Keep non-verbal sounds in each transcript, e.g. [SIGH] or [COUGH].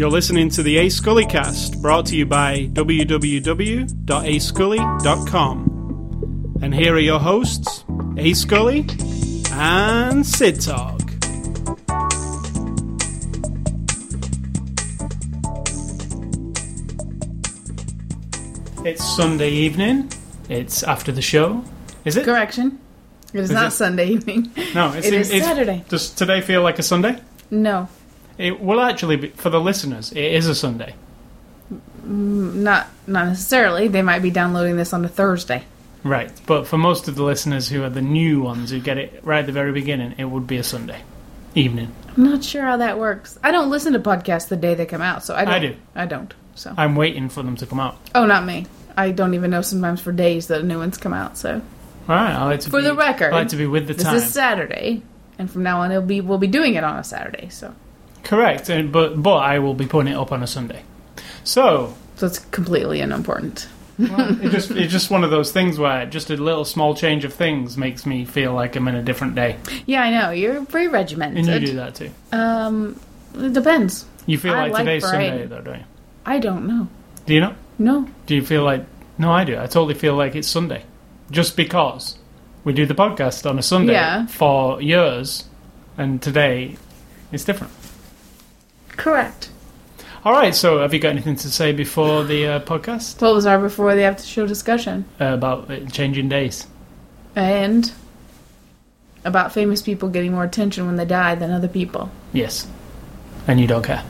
You're listening to the A Scully cast, brought to you by www.ascully.com. And here are your hosts, A Scully and Sid Talk. It's Sunday evening. It's after the show. Is it? Correction. It is, Is not it? Sunday evening. No, [LAUGHS] it's, It is it's- Saturday. Does today feel like a Sunday? No, It will actually be, for the listeners, it is a Sunday. Mm, not not necessarily. They might be downloading this on a Thursday. Right, but for most of the listeners who are the new ones who get it right at the very beginning, it would be a Sunday evening. I'm not sure how that works. I don't listen to podcasts the day they come out, so I don't. I do. I don't. So. I'm waiting for them to come out. Oh, not me. I don't even know sometimes for days that new ones come out. So All right, I like to For be, the record, I like to be with the this time. is Saturday, and from now on, it'll be we'll be doing it on a Saturday. So Correct, and, but but I will be putting it up on a Sunday. So so it's completely unimportant. well, it just [LAUGHS] it's just one of those things where just a little small change of things makes me feel like I'm in a different day, Yeah, I know you're very regimented. and you do that too. Um, it depends. You feel I like, like today's variety. Sunday, though, don't you? I don't know. Do you know? No, Do you feel like? No, I do. I totally feel like it's Sunday, just because we do the podcast on a Sunday Yeah. for years, and today it's different. Correct. All right. So, have you got anything to say before the uh, podcast What was our before the after show discussion? uh, about uh, changing days? And about famous people getting more attention when they die than other people. Yes, and you don't care.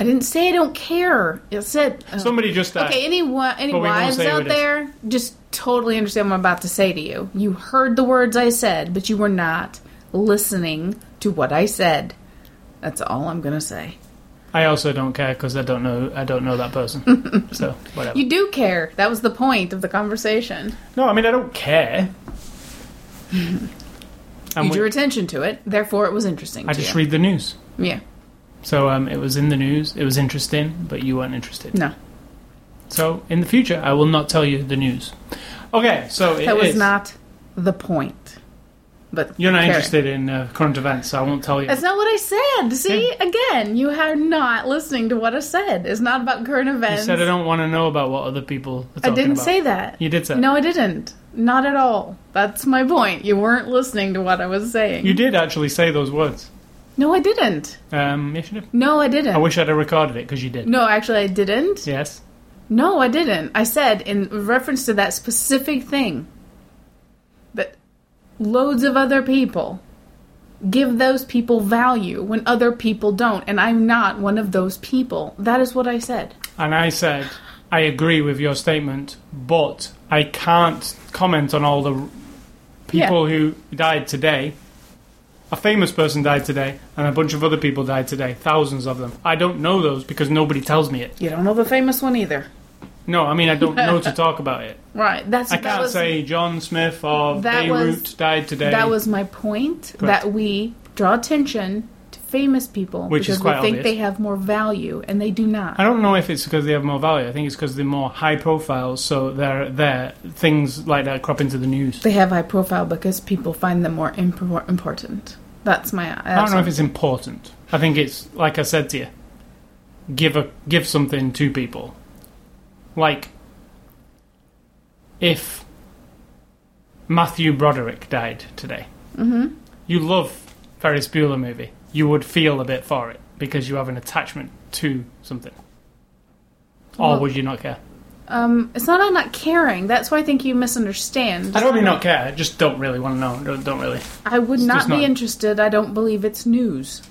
I didn't say I don't care. It said uh, Somebody just uh, okay. Any wa- any But we won't wives say who out is. there, just totally understand what I'm about to say to you. You heard the words I said, but you were not listening to what I said. That's all I'm gonna say. I also don't care because I don't know. I don't know that person. [LAUGHS] so whatever. You do care. That was the point of the conversation. no, I mean I don't care. [LAUGHS] You drew attention to it, therefore it was interesting. I just you. read the news. Yeah. So um, it was in the news. It was interesting, but you weren't interested. No, So in the future, I will not tell you the news. Okay, so it that was is- not the point. But You're not interested in uh, current events, so I won't tell you. That's not what I said. See, Yeah. again, you are not listening to what I said. It's not about current events. you said I don't want to know about what other people are I didn't about. say that. You did say No, I didn't. Not at all. That's my point. You weren't listening to what I was saying. You did actually say those words. No, I didn't. Um, yes, you did. No, I didn't. I wish I'd have recorded it because you did. no, actually, I didn't. Yes. No, I didn't. I said in reference to that specific thing loads of other people give those people value when other people don't, and I'm not one of those people. That is what I said. And I said I agree with your statement, but I can't comment on all the people who died today. A famous person died today, and a bunch of other people died today. Thousands of them. I don't know those because nobody tells me it. You don't know the famous one either. No, I mean I don't know to [LAUGHS] talk about it. Right. That's I that can't was, say John Smith or That was- died today. that was my point. Correct. That we draw attention to famous people Which because we think obvious. they have more value, and they do not. I don't know if it's because they have more value. I think it's because they're more high profile, so they're there. Things like that crop into the news. They have high profile because people find them more impor- important. That's my. I don't know if it's important. I think it's like I said to you. Give a give something to people. Like if Matthew Broderick died today, hmm you love Ferris Bueller movie. You would feel a bit for it because you have an attachment to something. Or Well- would you not care? Um, it's not I'm not caring. That's why I think you misunderstand. I don't really not care. I just don't really want to know. Don't, don't really. I would It's not be not- interested. I don't believe it's news.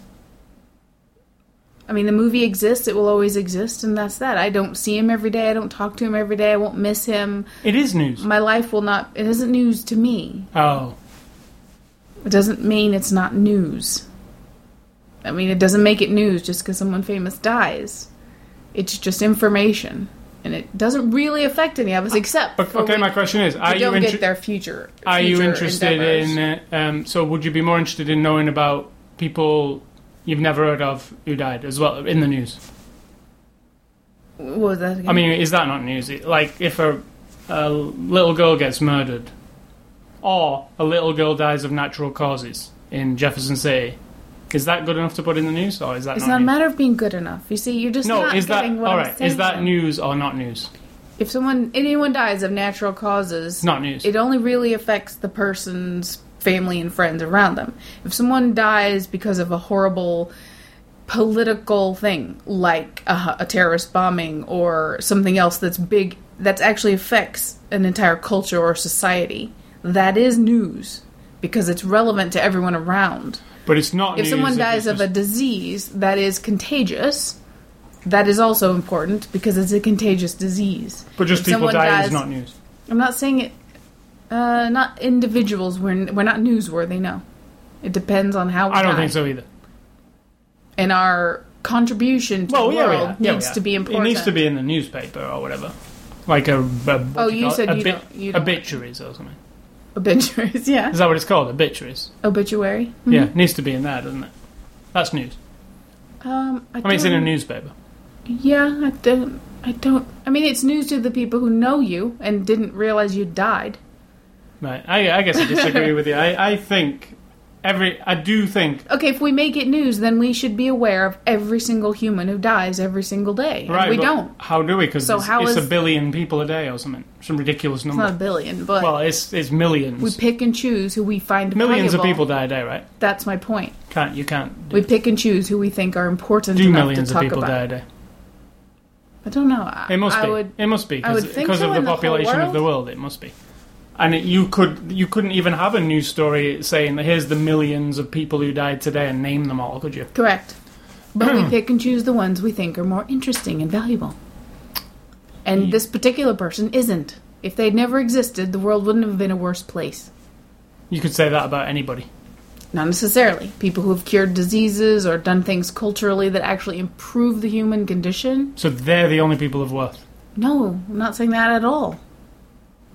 I mean, the movie exists. It will always exist, and that's that. I don't see him every day. I don't talk to him every day. I won't miss him. It is news. My life will not. It isn't news to me. Oh, It doesn't mean it's not news. I mean, it doesn't make it news just because someone famous dies. It's just information, and it doesn't really affect any of us except. But, okay. we- My question is: Are you don't inter- get their future. Are you interested endeavors. in? Uh, um, so, would you be more interested in knowing about people you've never heard of who died as well in the news? What was that? Again? I mean, is that not news? It- Like, if a, a little girl gets murdered, or a little girl dies of natural causes in Jefferson City, Is that good enough to put in the news, or is that It's not not a matter of being good enough. You see, you're just no, not is that all saying. Is that news or not news? If someone, anyone dies of natural causes, It's not news. it only really affects the person's family and friends around them. If someone dies because of a horrible political thing, like a, a terrorist bombing or something else that's big, that actually affects an entire culture or society, that is news because it's relevant to everyone around. but it's not. If someone dies of a disease that is contagious, that is also important because it's a contagious disease. but just if people dying dies- is not news. I'm not saying it. Uh, not individuals. We're we're not newsworthy. No, it depends on how we I don't die. think so either. And our contribution to Well, the yeah, world yeah, needs yeah. to be important. It needs to be in the newspaper or whatever, like a. a Oh, you it? said a you bit- don't- you don't- obituaries or something. obituaries. [LAUGHS] Yeah, Is that what it's called? Obituaries. obituary. Yeah, needs to be in there, doesn't it? That's news. Um, I, I mean, it's in a newspaper. Yeah, I don't. I don't. I mean, it's news to the people who know you and didn't realize you died. Right. I, I guess I disagree with you. I, I think every. I do think. Okay, if we make it news, then we should be aware of every single human who dies every single day. And Right. we but don't. How do we? Because So it's, how it's a billion people a day or something. Some ridiculous It's number. not a billion, but well, it's it's millions. we pick and choose who we find millions of valuable. people die a day, right? That's my point. Can't you can't do, We pick and choose who we think are important to the planet. do enough millions to of talk people about. die a day? I don't know. I, It must I be. would. It must be I would because think so of the in the whole population of the world. It must be. And it, you could you couldn't even have a news story saying that here's the millions of people who died today and name them all, could you? Correct. But we [CLEARS THROAT] pick and choose the ones we think are more interesting and valuable. And this particular person isn't. If they'd never existed, the world wouldn't have been a worse place. You could say that about anybody. Not necessarily. People who have cured diseases or done things culturally that actually improve the human condition. So they're the only people of worth. No, I'm not saying that at all.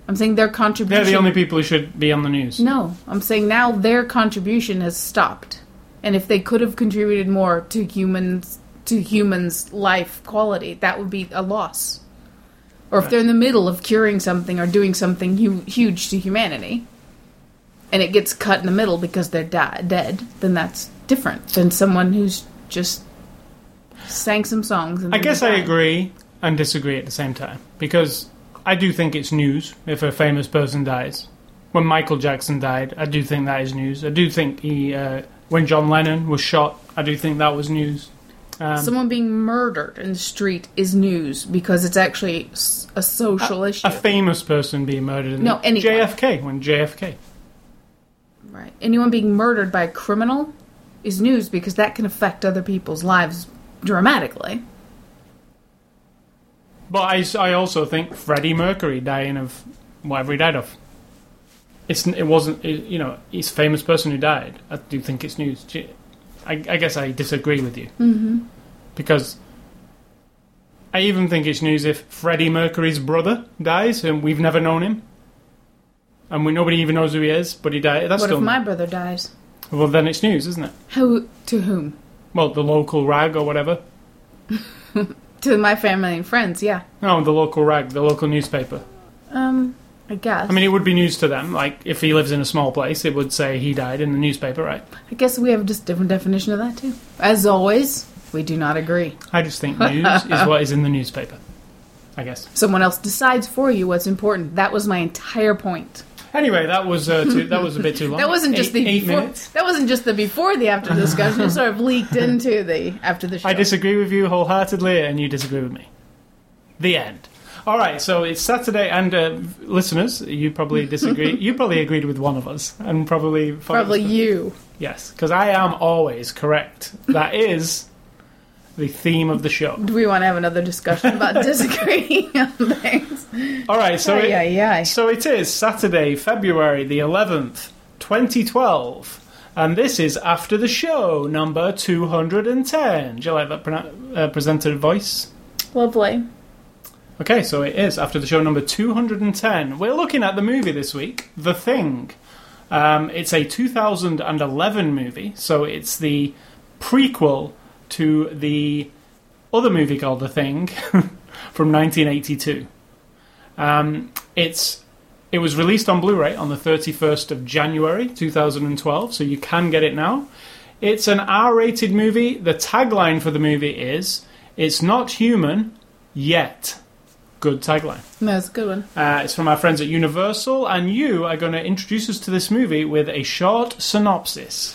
I'm saying their contribution. They're the only people who should be on the news. No, I'm saying now their contribution has stopped, and if they could have contributed more to humans to humans' life quality, that would be a loss. Or if they're in the middle of curing something or doing something hu- huge to humanity, and it gets cut in the middle because they're di- dead, then that's different than someone who's just sang some songs. And I guess I agree and disagree at the same time because I do think it's news if a famous person dies. When Michael Jackson died, I do think that is news. I do think he, uh, when John Lennon was shot, I do think that was news. Um, Someone being murdered in the street is news because it's actually a social issue. a famous person being murdered. In No, the, anyone. JFK when JFK. Right. Anyone being murdered by a criminal is news because that can affect other people's lives dramatically. But I, I also think Freddie Mercury dying of whatever he died of. It's it wasn't it, you know he's a famous person who died. I do think it's news. I, I guess I disagree with you Mm-hmm. because I even think it's news if Freddie Mercury's brother dies and we've never known him, and we nobody even knows who he is, but he died. That's What still if my brother dies? well then it's news, isn't it? Who to whom? Well, the local rag or whatever. [LAUGHS] To my family and friends, yeah. No, the local rag, the local newspaper. Um, I guess. I mean, it would be news to them. Like, if he lives in a small place, it would say he died in the newspaper, right? I guess we have just different definition of that too. As always, we do not agree. I just think news is what is in the newspaper. I guess. Someone else decides for you what's important. That was my entire point. Anyway, that was uh, too, that was a bit too [LAUGHS] long. That wasn't just Eight- the eight before, minutes. That wasn't just the before the after discussion. it sort of leaked [LAUGHS] into the after the show. I disagree with you wholeheartedly, and you disagree with me. The end. All right, so it's Saturday, and uh, listeners, you probably disagree. [LAUGHS] you probably agreed with one of us, and probably thought it was Probably you. Yes, because I am always correct. That is the theme of the show. Do we want to have another discussion about [LAUGHS] disagreeing [LAUGHS] on things? All right, so it, yeah, yeah. So it is Saturday, February the 11th, 2012. And this is After the Show, number 210. Do you like that pronou- uh, presented voice? Lovely. Okay, so it is After the Show, number 210. We're looking at the movie this week, The Thing. Um, it's a 2011 movie, so it's the prequel to the other movie called The Thing [LAUGHS] from 1982. Um, it's it was released on Blu-ray on the 31st of January 2012, so you can get it now. It's an R-rated movie. The tagline for the movie is "It's not human yet." Good tagline. That's a good one. Uh, it's from our friends at Universal, and you are going to introduce us to this movie with a short synopsis.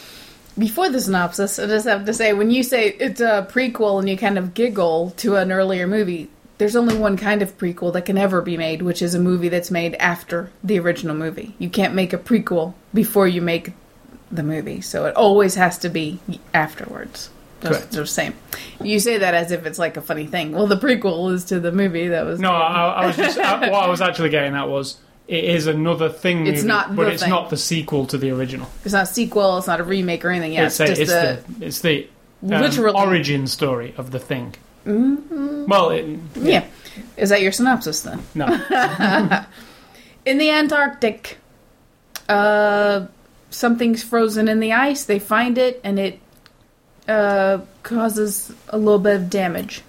Before the synopsis, I just have to say when you say it's a prequel and you kind of giggle to an earlier movie, there's only one kind of prequel that can ever be made, which is a movie that's made after the original movie. You can't make a prequel before you make the movie, so it always has to be afterwards. Just, just same. You say that as if it's like a funny thing. Well, the prequel is to the movie that was. No, I, I was just I, what I was actually getting at was it is another thing movie, not but the it's thing. not the sequel to the original. It's not a sequel. It's not a remake or anything. Yeah, it's, it's, a, it's a the it's the um, literally- origin story of the thing. Mm-hmm. Well, it, yeah. Is that your synopsis then? no, [LAUGHS] In the Antarctic, uh, something's frozen in the ice. They find it, and it uh, causes a little bit of damage.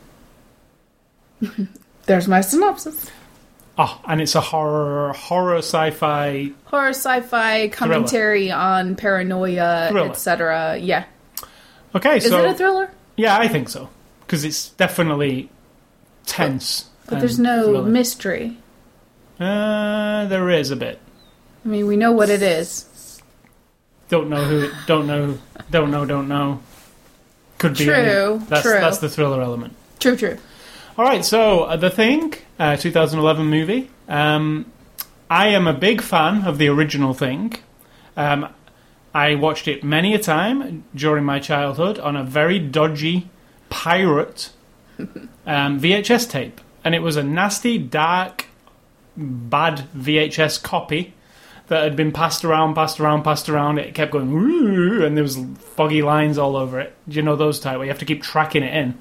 [LAUGHS] There's my synopsis. Oh, and it's a horror horror sci-fi. Horror, sci-fi commentary on paranoia, etc. Yeah, Okay, is so it a thriller? yeah, I think so because it's definitely tense. But and there's no thriller. mystery. Uh, there is a bit. I mean, we know what it is. Don't know who. Don't know. Don't know. Don't know. Could be. True, any- That's true. that's the thriller element. True, true. All right, so uh, the thing, uh, 2011 movie. Um, I am a big fan of the original thing. Um, I watched it many a time during my childhood on a very dodgy pirate [LAUGHS] um, VHS tape, and it was a nasty, dark, bad VHS copy that had been passed around, passed around, passed around. It kept going, and there was foggy lines all over it. Do you know those type where you have to keep tracking it in?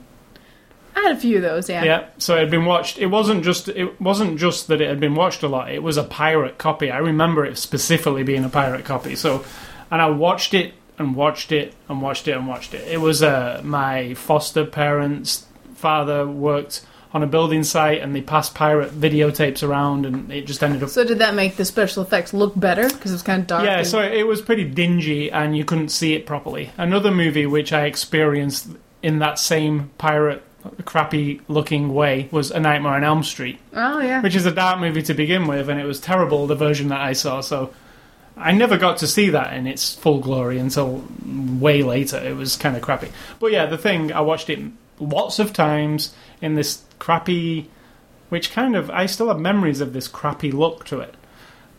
I had a few of those. Yeah. Yeah, so it had been watched. It wasn't just it wasn't just that it had been watched a lot. It was a pirate copy. I remember it specifically being a pirate copy. So, and I watched it and watched it and watched it and watched it. It was uh, my foster parents' father worked on a building site, and they passed pirate videotapes around, and it just ended up. So did that make the special effects look better because it was kind of dark? Yeah, and- so it was pretty dingy, and you couldn't see it properly. Another movie which I experienced in that same pirate crappy looking way was A Nightmare on Elm Street. Oh yeah. which is a dark movie to begin with, and it was terrible the version that I saw. So I never got to see that in its full glory until way later. It was kind of crappy. But yeah, the thing I watched it lots of times in this crappy, which kind of I still have memories of this crappy look to it.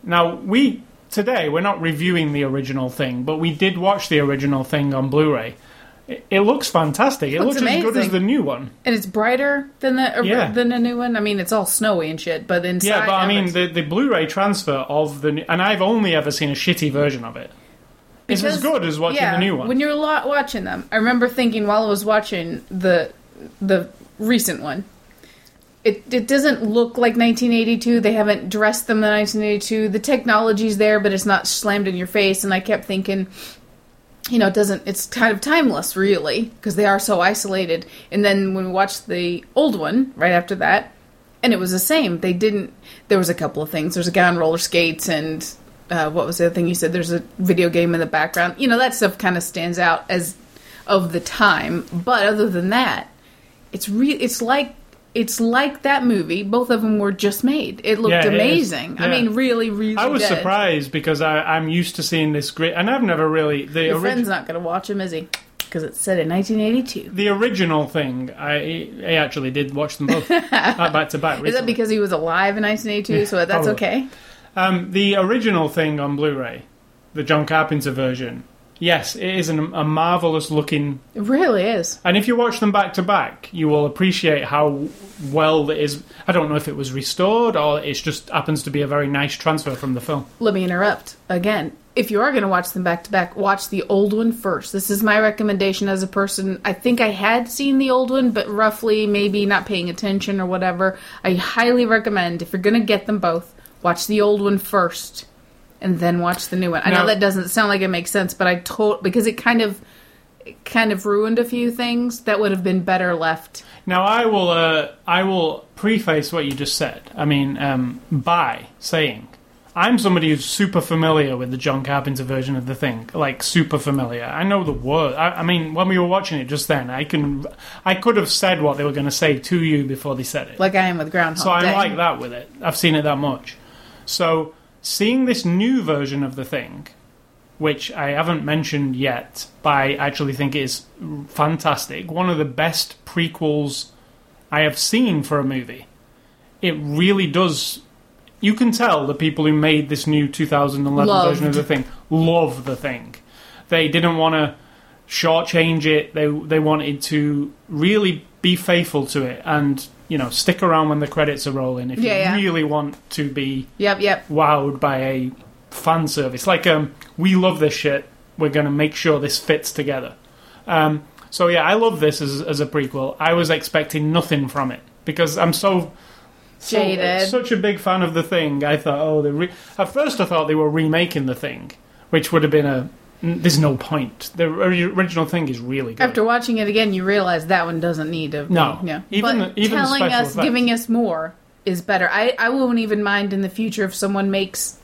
Now we today we're not reviewing the original thing, but we did watch the original thing on Blu-ray. It, it looks fantastic. It Looks looks as good as the new one. And it's brighter than the Yeah. than the new one. I mean, it's all snowy and shit, but inside. Yeah, but I mean, the, the Blu-ray transfer of the, and I've only ever seen a shitty version of it. It's as good as watching yeah, the new one. When you're watching them, I remember thinking while I was watching the the recent one, it it doesn't look like 1982. They haven't dressed them in 1982. The technology's there, but it's not slammed in your face. And I kept thinking, you know, it doesn't. It's kind of timeless, really, because they are so isolated. And then when we watched the old one right after that, and it was the same. They didn't. There was a couple of things. There's a guy on roller skates, and uh, what was the other thing you said? There's a video game in the background. You know, that stuff kind of stands out as of the time. But other than that, it's re- It's like. It's like that movie. Both of them were just made. It looked Yeah, amazing. I Yeah. mean, really, really. I was good. surprised because I, I'm used to seeing this great, and I've never really the Your ori- friend's not going to watch him, is he? Because it's set in 1982. the original thing. I I actually did watch them both [LAUGHS] uh, back to back. Is that because he was alive in 1982? so that's probably. okay. um, the original thing on Blu-ray, the John Carpenter version? Yes, it is an, a marvelous looking It really is. And if you watch them back to back, you will appreciate how well it is. I don't know if it was restored or it just happens to be a very nice transfer from the film. Let me interrupt again. If you are going to watch them back to back, watch the old one first. This is my recommendation as a person. I think I had seen the old one, but roughly maybe not paying attention or whatever. I highly recommend if you're going to get them both, watch the old one first and then watch the new one. I Now- know that doesn't sound like it makes sense, but I told because it kind of it kind of ruined a few things that would have been better left. Now, I will, uh, I will preface what you just said. I mean, um, by saying I'm somebody who's super familiar with the John Carpenter version of the thing, like super familiar. I know the word. I, I mean, when we were watching it just then, I can, I could have said what they were going to say to you before they said it. Like I am with Groundhog so I'm Day. like that with it. I've seen it that much. So seeing this new version of the thing, which I haven't mentioned yet, but I actually think is fantastic. One of the best prequels I have seen for a movie. It really does. You can tell the people who made this new 2011 Loved. version of the thing love the thing. They didn't want to shortchange it. They they wanted to really be faithful to it and you know stick around when the credits are rolling if Yeah, you yeah. really want to be Yep, yep. wowed by a fan service. Like, um, we love this shit. We're going to make sure this fits together. Um, so yeah, I love this as, as a prequel. I was expecting nothing from it because I'm so, so Jaded. such a big fan of the thing. I thought, oh, they re- at first I thought they were remaking the thing, which would have been a. There's no point. The original thing is really good. After watching it again, you realize that one doesn't need to. No. yeah. Even but even telling us, effects. giving us more is better. I I won't even mind in the future if someone makes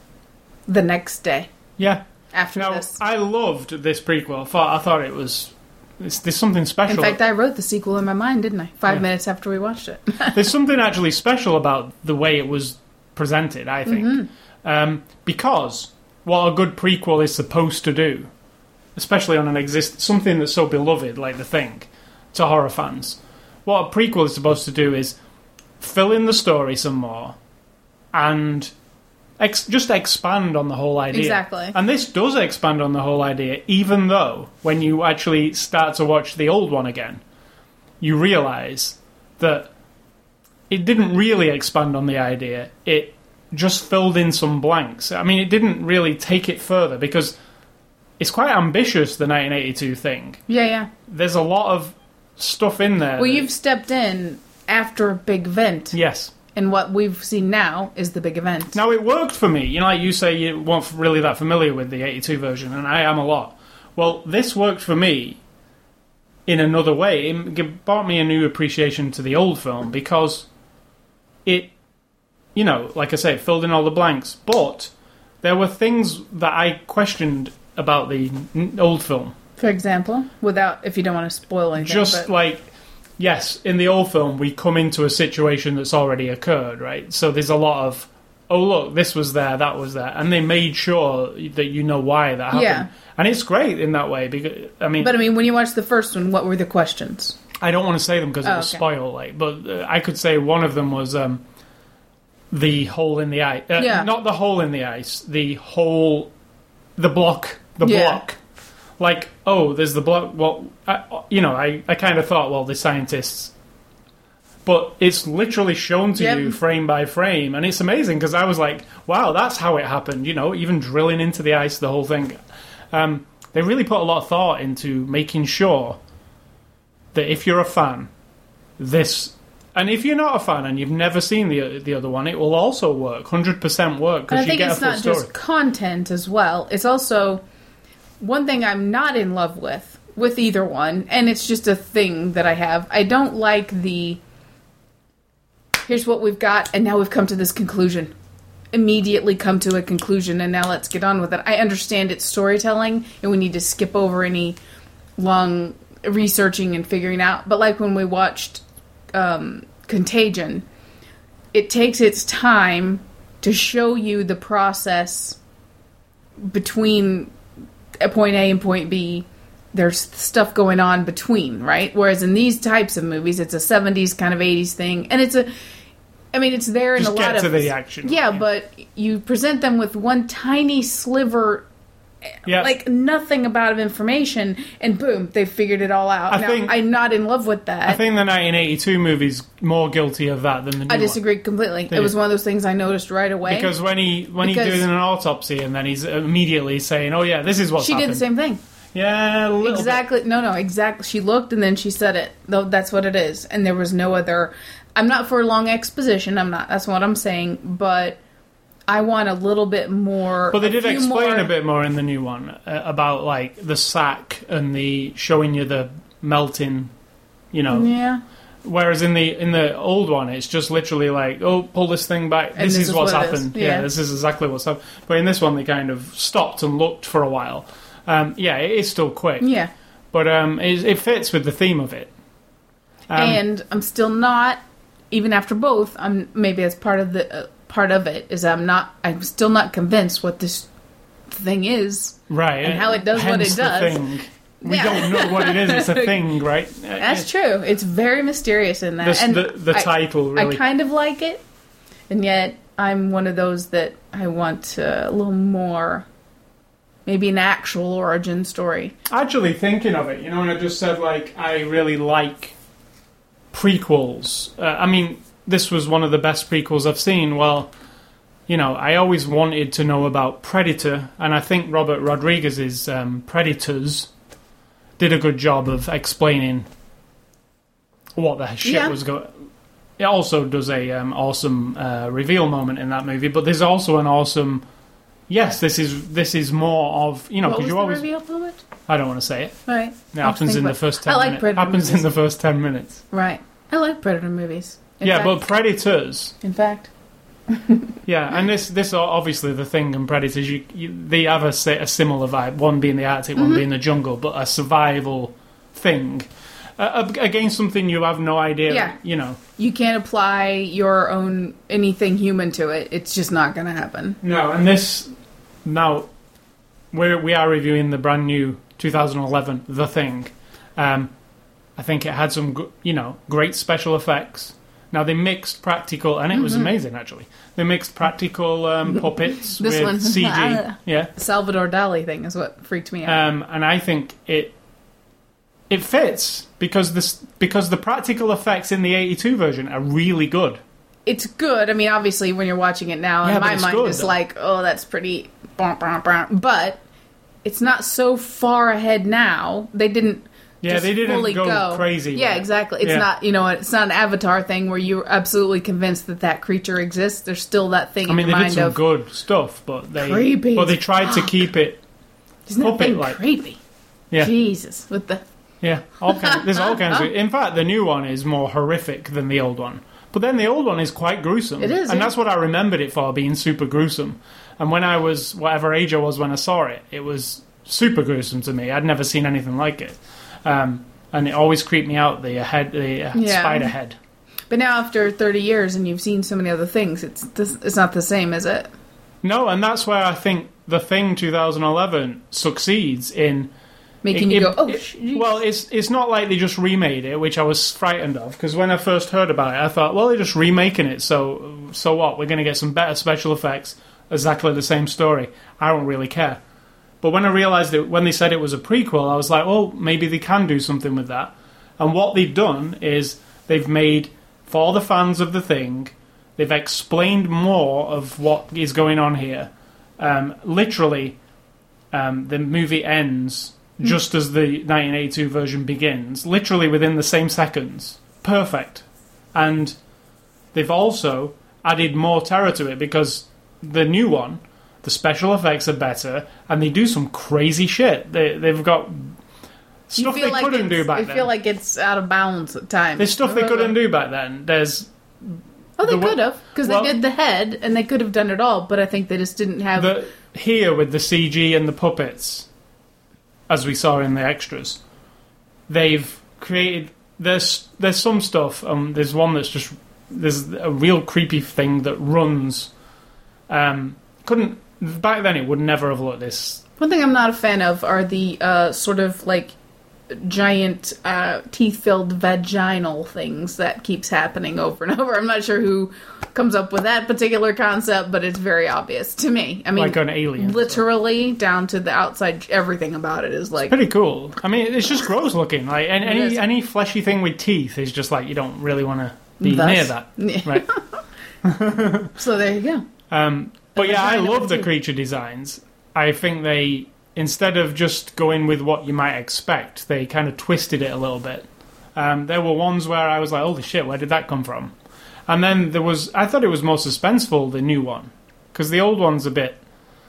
the next day yeah. after Now this. I loved this prequel. I thought I thought it was. It's, there's something special. In fact, I wrote the sequel in my mind, didn't I? Five Yeah. minutes after we watched it. [LAUGHS] There's something actually special about the way it was presented, I think. Mm-hmm. Um, because what a good prequel is supposed to do, especially on an exist something that's so beloved like The Thing to horror fans, what a prequel is supposed to do is fill in the story some more and ex- just expand on the whole idea. Exactly. And this does expand on the whole idea, even though when you actually start to watch the old one again, you realize that it didn't really expand on the idea. It just filled in some blanks. I mean, it didn't really take it further because it's quite ambitious, the 1982 thing. yeah, yeah. There's a lot of stuff in there. Well, that- you've stepped in after a big event, Yes. and what we've seen now is the big event. Now, it worked for me. You know, like you say, you weren't really that familiar with the 82 version, and I am a lot. Well, this worked for me in another way. It brought me a new appreciation to the old film because it, you know, like I say, filled in all the blanks. But there were things that I questioned about the n- old film. For example, without if you don't want to spoil anything, Just but- like, yes, in the old film, we come into a situation that's already occurred, right? So there's a lot of, oh, look, this was there, that was there. And they made sure that you know why that happened. Yeah. And it's great in that way because, I mean, But I mean, when you watch the first one, what were the questions? I don't want to say them because it Oh, will okay. spoil, like, but uh, I could say one of them was um, the hole in the ice. Uh, Yeah. Not the hole in the ice, the hole, the block, the Yeah. block. Like, oh, there's the block. Well, I, you know, I, I kind of thought, well, the scientists. But it's literally shown to Yep. you frame by frame, and it's amazing because I was like, wow, that's how it happened, you know, even drilling into the ice, the whole thing. Um, they really put a lot of thought into making sure that if you're a fan, this, and if you're not a fan and you've never seen the the other one, it will also work, hundred percent work because I you think get a it's not story. just content as well. It's also one thing I'm not in love with with either one, and it's just a thing that I have. I don't like the here's what we've got, and now we've come to this conclusion. Immediately come to a conclusion, and now let's get on with it. I understand it's storytelling, and we need to skip over any long researching and figuring out. But like when we watched um, Contagion, it takes its time to show you the process between point A and point B. There's stuff going on between, right? Whereas in these types of movies, it's a 70s kind of 80s thing, and it's a. I mean, it's there in Just a lot of to the action. Yeah, but you present them with one tiny sliver yeah, like nothing about of information, and boom, they figured it all out. I now, think- I'm not in love with that. I think the 1982 movie's more guilty of that than the new I one. disagree completely. It you? was one of those things I noticed right away. Because when he when Because- he's doing an autopsy and then he's immediately saying, "Oh yeah, this is what's she happened." did the same thing. Yeah, little bit. Exactly. No, no, exactly. She looked and then she said it. Though that's what it is. And there was no other. I'm not for long exposition. I'm not. That's what I'm saying. But I want a little bit more. But they did explain more- a bit more in the new one uh, about like the sack and the showing you the melting, you know. Yeah. Whereas in the in the old one, it's just literally like, oh, pull this thing back. This, this is is what's what it is. happened. Yeah. this is exactly what's happened. But in this one, they kind of stopped and looked for a while. Um, yeah, it is still quick, Yeah. but um, it, it fits with the theme of it. Um, and I'm still not, even after both. I'm maybe as part of the uh, part of it is I'm not. I'm still not convinced what this thing is. right, and how it does what hence it the does. thing. We Yeah. don't know what it is. It's a [LAUGHS] thing, right? That's true. It's very mysterious in that. This, and the the I- title really. I kind of like it, and yet I'm one of those that I want a little more, maybe an actual origin story. Actually, thinking of it, you know, and I just said like I really like prequels. Uh, I mean, this was one of the best prequels I've seen. Well, you know, I always wanted to know about Predator, and I think Robert Rodriguez's um, Predators did a good job of explaining what the shit Yeah. was going. It also does a um, awesome uh, reveal moment in that movie, but there's also an awesome. Yes, this is this is more of you know because you the always. reveal moment? I don't want to say it. Right. It happens in the first ten I like minutes. Predator Happens in the first ten minutes. Right. I like Predator movies. In yeah, fact, but Predators. in fact, [LAUGHS] Yeah, and this this obviously the thing and Predators. You, you they have a, a similar vibe. One being the Arctic, Mm-hmm. one being the jungle, but a survival thing uh, against something you have no idea. Yeah. You know. you can't apply your own anything human to it. It's just not going to happen. No, and this now we're we are reviewing the brand new 2011 The Thing. Um, I think it had some, you know, great special effects. Now they mixed practical, and it was amazing actually. They mixed practical um, puppets Mm-hmm. This with one. [LAUGHS] CG. yeah, Salvador Dali thing is what freaked me out. um, and I think it it fits because this because the practical effects in the 82 version are really good. it's good. I mean, obviously, when you're watching it now, Yeah, in but my it's mind, good, it's though. like, oh, that's pretty. Bah, bah, bah. But it's not so far ahead now. They didn't. Yeah, just they didn't fully go, crazy. Yeah, it. exactly. It's Yeah. not you know it's not an Avatar thing where you're absolutely convinced that that creature exists. There's still that thing I mean, they did some good stuff, but they Creepy but they tried to keep it. isn't that thing puppet-like. creepy? Yeah, Jesus, with the yeah. All kinds, there's all kinds. Of, in fact, the new one is more horrific than the old one. But then the old one is quite gruesome. It is, and yeah. that's what I remembered it for, being super gruesome. And when I was whatever age I was when I saw it, it was super gruesome to me. I'd never seen anything like it, um, and it always creeped me out. The head, the uh, Yeah. spider head. But now after 30 years and you've seen so many other things, it's this, it's not the same, is it? No, and that's where I think the thing 2011 succeeds in Making It- you go, oh, it- well, it's it's not like they just remade it, which I was frightened of because when I first heard about it, I thought, well, they're just remaking it, so so what? We're going to get some better special effects, exactly the same story. I don't really care. But when I realized it, when they said it was a prequel, I was like, well, maybe they can do something with that. And what they've done is they've made for the fans of the thing, they've explained more of what is going on here. Um, literally, um, the movie ends just as the 1982 version begins, literally within the same seconds. Perfect. And they've also added more terror to it because the new one, the special effects are better, and they do some crazy shit. They, they've got stuff they couldn't do back I then. feel like it's out of bounds at times. There's stuff they couldn't do back then. There's Oh, they the could have because well- they did the head and they could have done it all, but I think they just didn't have. the here with the CG and the puppets, as we saw in the extras, they've created. There's there's some stuff. Um, there's one that's just there's a real creepy thing that runs. Um, couldn't back then it would never have looked this. One thing I'm not a fan of are the uh, sort of like giant uh, teeth-filled vaginal things that keeps happening over and over. I'm not sure who comes up with that particular concept, but it's very obvious to me. I mean, Like an alien. literally down to the outside. Everything about it is like Pretty cool. I mean, it's just gross looking. Like and any any fleshy thing with teeth is just like you don't really want to be Thus. near that, [LAUGHS] right? [LAUGHS] so there you go. Um, but yeah, I love the creature designs. I think they, instead of just going with what you might expect, they kind of twisted it a little bit. Um, there were ones where I was like, "Holy shit, where did that come from?" And then there was, I thought it was more suspenseful the new one because the old one's a bit,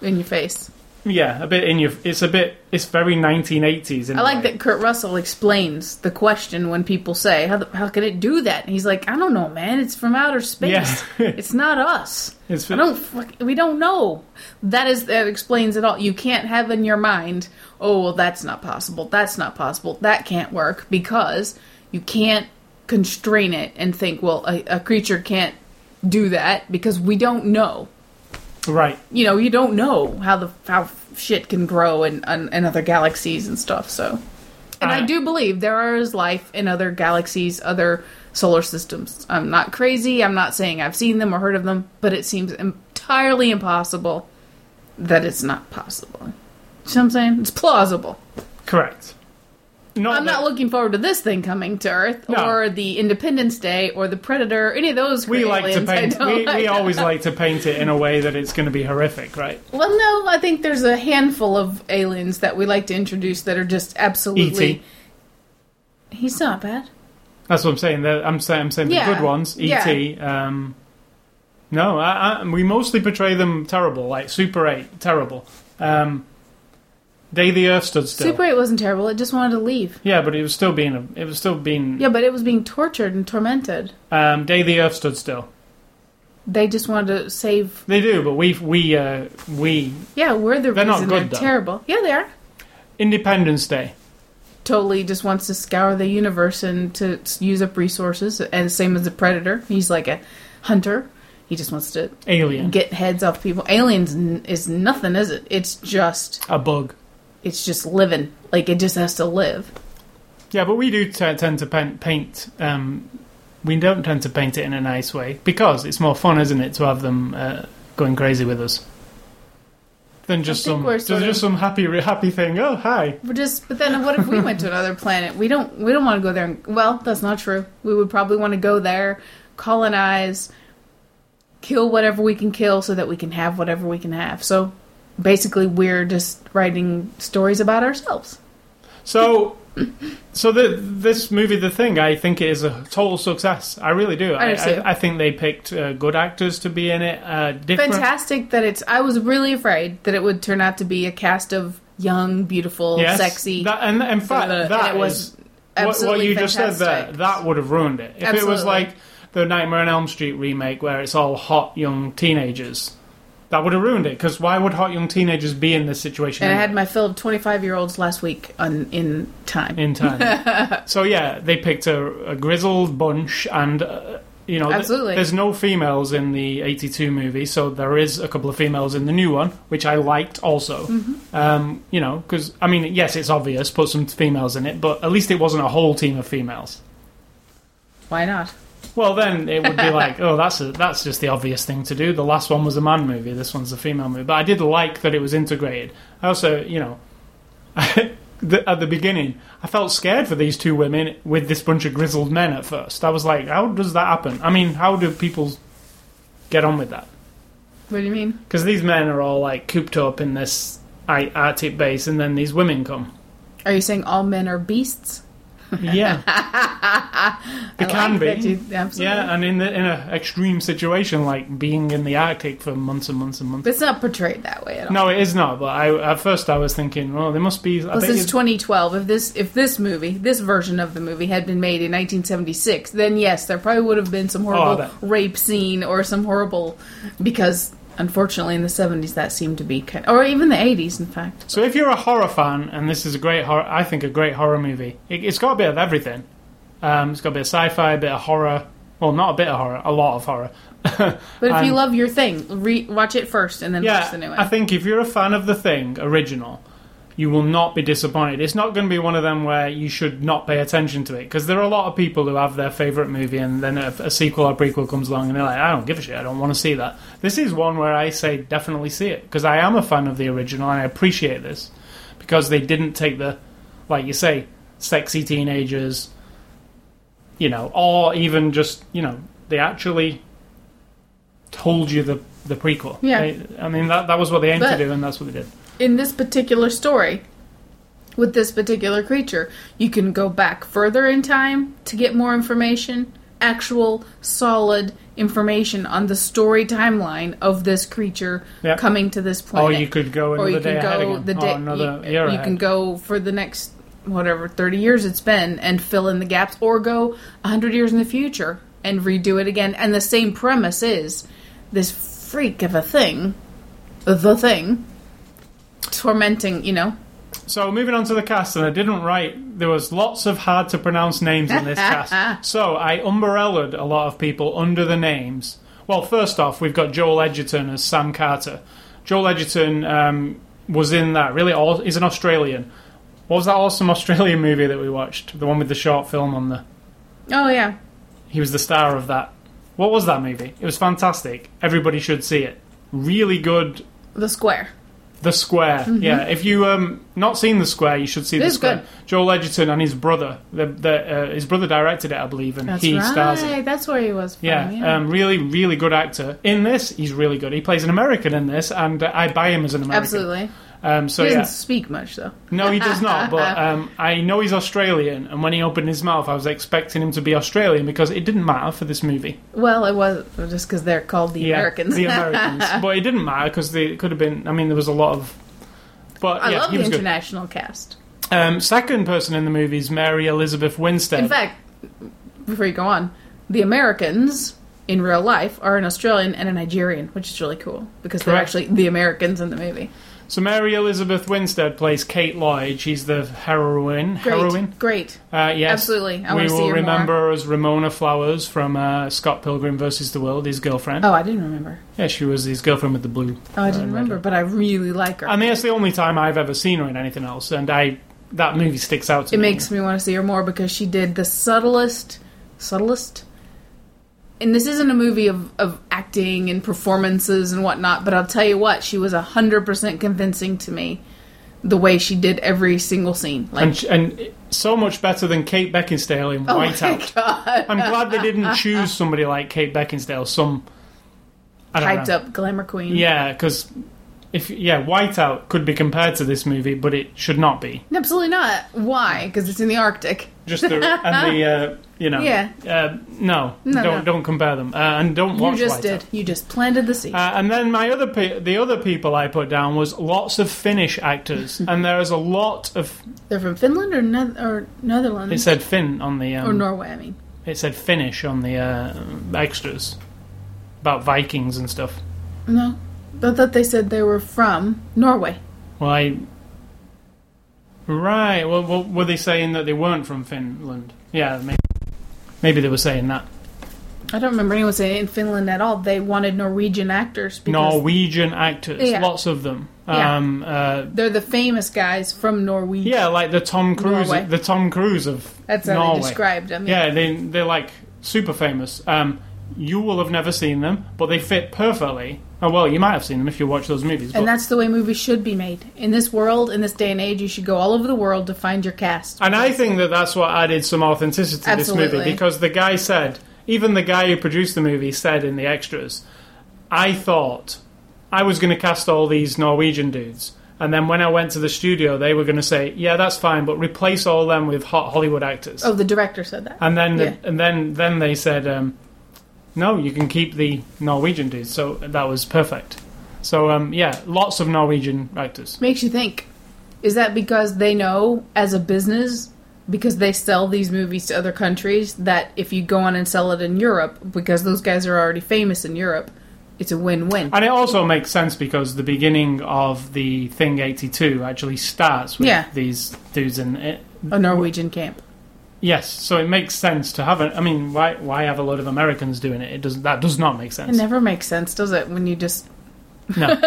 In your face. Yeah, a bit in your. It's a bit. It's very 1980s. In I like that Kurt Russell explains the question when people say, "How, the, how can it do that?" And he's like, "I don't know, man. It's from outer space. Yeah. [LAUGHS] it's not us. It's I don't. We don't know." That is that explains it all. You can't have in your mind, "Oh, well, that's not possible. That's not possible. That can't work," because you can't constrain it and think, "Well, a, a creature can't do that," because we don't know. Right. You know, you don't know how the how shit can grow in, in, in other galaxies and stuff. So. And I Uh, do believe there is life in other galaxies, other solar systems. I'm not crazy. I'm not saying I've seen them or heard of them, but it seems entirely impossible that it's not possible. You see what I'm saying? It's plausible. Correct. Not I'm not looking forward to this thing coming to Earth No. or the Independence Day or the Predator, any of those. We like to aliens. I paint. don't We, like we them. always like to paint it in a way that it's going to be horrific, right? Well, no, I think there's a handful of aliens that we like to introduce that are just absolutely. E.T.. He's not bad. That's what I'm saying. The- I'm saying. I'm saying the Yeah. good ones. E.T. Um, no, I, I, we mostly portray them terrible, like Super Eight, terrible. Um, Day the Earth stood still. Super 8 wasn't terrible. It just wanted to leave. yeah, but it was still being. A, it was still being. Yeah, but it was being tortured and tormented. Um, Day the Earth stood still. They just wanted to save. They do, but we we uh, we Yeah, we're the They're not reason good, they're though. terrible. Yeah, they are. Independence Day. Totally just wants to scour the universe and to s- use up resources. And same as the Predator. He's like a hunter. He just wants to Alien. get heads off people. Aliens n- is nothing, is it? It's just a bug. It's just living. Like it just has to live. Yeah, but we do t- tend to paint. paint um, we don't tend to paint it in a nice way because it's more fun, isn't it, to have them uh, going crazy with us than just some just, of- just some happy happy thing. Oh, hi. We're just, but then what if we went to another planet? We don't, we don't want to go there. And, well, that's not true. We would probably want to go there, colonize, kill whatever we can kill, so that we can have whatever we can have. So basically, we're just writing stories about ourselves. So, so the, this movie, The Thing, I think it is a total success. I really do. I I. I, think they picked uh, good actors to be in it. Uh, different. Fantastic that it's. I was really afraid that it would turn out to be a cast of young, beautiful, Yes, sexy. That, and in fact, and that was what, what absolutely you just said there, fantastic. that would have ruined it. If it was like the Nightmare on Elm Street remake where it's all hot young teenagers, that would have ruined it. Because why would hot young teenagers be in this situation and I had my fill of twenty-five-year-olds last week on in time. in time? [LAUGHS] so yeah, they picked a, a grizzled bunch, and uh, you know, th- Absolutely. there's no females in the '82 movie, so there is a couple of females in the new one, which I liked also. Mm-hmm. Um, you know, because I mean, yes, it's obvious, put some females in it, but at least it wasn't a whole team of females. Why not? Well, then it would be [LAUGHS] like, oh, that's a, that's just the obvious thing to do. The last one was a man movie. This one's a female movie. But I did like that it was integrated. I also, you know, [LAUGHS] the, at the beginning, I felt scared for these two women with this bunch of grizzled men at first. I was like, how does that happen? I mean, how do people get on with that? What do you mean? Because these men are all like cooped up in this Arctic base, and then these women come. Are you saying all men are beasts? Yeah, [LAUGHS] they I can like be. you- absolutely. Yeah, and in the in an extreme situation like being in the Arctic for months and months and months. But it's not portrayed that way at all. No, it is not. But I at first I was thinking, well, there must be. I Plus, think it's it's- 2012. If this if this movie, this version of the movie, had been made in 1976, then yes, there probably would have been some Oh, horrible bet. rape scene or some horrible because unfortunately in the 70s that seemed to be kind or even the 80s in fact. so if you're a horror fan and this is a great horror, I think a great horror movie. It, it's got a bit of everything. Um, it's got a bit of sci-fi, a bit of horror. Well, not a bit of horror, a lot of horror. [LAUGHS] But if you Um, love your thing, re- watch it first and then watch yeah, the new one. I think if you're a fan of the thing original, you will not be disappointed. It's not going to be one of them where you should not pay attention to it because there are a lot of people who have their favorite movie and then a, a sequel or prequel comes along and they're like, I don't give a shit. I don't want to see that. This is one where I say definitely see it because I am a fan of the original and I appreciate this because they didn't take the, like you say, sexy teenagers, you know, or even just you know they actually told you the the prequel. Yeah. They- I mean that that was what they aimed But- to do and that's what they did. In this particular story with this particular creature you can go back further in time to get more information actual solid information on the story timeline of this creature Yeah. coming to this Or planet. you could go or another you day can ahead go again. the or day another you, you can go for the next whatever 30 years it's been and fill in the gaps or go 100 years in the future and redo it again and the same premise is this freak of a thing the thing tormenting you know So moving on to the cast, and I didn't write. There was lots of hard to pronounce names in this [LAUGHS] cast. So I umbrellaed a lot of people under the names. Well, first off, we've got Joel Edgerton as Sam Carter. Joel Edgerton um, was in that. Really, aw- he's an Australian. What was that awesome [LAUGHS] Australian movie that we watched? The one with the short film on the. oh yeah He was the star of that. What was that movie? It was fantastic. Everybody should see it. Really good the square the Square. Yeah, if you um not seen The Square, you should see It The Square. good. Joel Edgerton and his brother. The, the, uh, his brother directed it, I believe, and that's he right stars it. that's where he was from, Yeah, yeah, Um, really, really good actor. In this, he's really good. He plays an American in this, and uh, I buy him as an American. absolutely Um, so he doesn't yeah, speak much though no, he does not. But [LAUGHS] um, I know he's Australian, and when he opened his mouth, I was expecting him to be Australian because it didn't matter for this movie. well it was just because they're called the Yeah, americans the Americans. [LAUGHS] but it didn't matter because it could have been. I mean, there was a lot of. But i yeah, love he the was good. international cast Um, second person in the movie is Mary Elizabeth Winstead. In fact, before you go on, the Americans in real life are an Australian and a Nigerian, which is really cool because they're actually the Americans in the movie. So Mary Elizabeth Winstead plays Kate Lloyd. She's the heroine. Great, Heroine. great. Uh, yes, Absolutely. I we will remember her as Ramona Flowers from uh, Scott Pilgrim versus the World. His girlfriend. Oh, I didn't remember. Yeah, she was his girlfriend with the blue. Oh, I uh, didn't red remember, but I really like her. I mean, that's the only time I've ever seen her in anything else, and I that movie sticks out to it me. It makes me want to see her more because she did the subtlest, subtlest. And this isn't a movie of, of acting and performances and whatnot, but I'll tell you what, she was hundred percent convincing to me. The way she did every single scene, like and, and so much better than Kate Beckinsale in oh Whiteout. god, I'm glad they didn't [LAUGHS] choose somebody like Kate Beckinsale. Some I don't hyped know. up glamour queen. Yeah, because if yeah, Whiteout could be compared to this movie, but it should not be. Absolutely not. Why? Because it's in the Arctic. Just the and the [LAUGHS] uh, you know Yeah. uh, no, No, don't no. don't compare them uh, and don't You just Whiteout. did. You just planted the seed. Uh, and then my other pe- the other people I put down was lots of Finnish actors, [LAUGHS] and there is a lot of They're from Finland or ne- or Netherlands it said Finn on the um, or Norway. I mean, it said Finnish on the uh, extras about Vikings and stuff. no. I thought they said they were from Norway. Well, I right. Well, well, were they saying that they weren't from Finland? Yeah, maybe, maybe they were saying that. I don't remember anyone saying in Finland at all. They wanted Norwegian actors because Norwegian actors, Yeah. lots of them. Yeah. Um, uh, they're the famous guys from Norway. yeah, like the Tom Cruise, Norway. the Tom Cruise of That's how Norway. they described them. Yeah, they they're like super famous. Um, you will have never seen them, but they fit perfectly. Oh well, you might have seen them if you watch those movies. And that's the way movies should be made. In this world, in this day and age, you should go all over the world to find your cast. And I think that that's what added some authenticity to this movie because the guy said, even the guy who produced the movie said in the extras, I thought I was going to cast all these Norwegian dudes. And then when I went to the studio, they were going to say, yeah, that's fine, but replace all them with hot Hollywood actors. Oh, the director said that. And then, Yeah. and then, then they said, um, no, you can keep the Norwegian dudes. So that was perfect. So um, yeah, lots of Norwegian actors. Makes you think. Is that because they know as a business, because they sell these movies to other countries, that if you go on and sell it in Europe, because those guys are already famous in Europe, it's a win-win. And it also makes sense because the beginning of the Thing 82 actually starts with Yeah. these dudes in it. A Norwegian camp. Yes, so it makes sense to have it. I mean, why why have a lot of Americans doing it? It does that does not make sense. It never makes sense, does it? When you just No,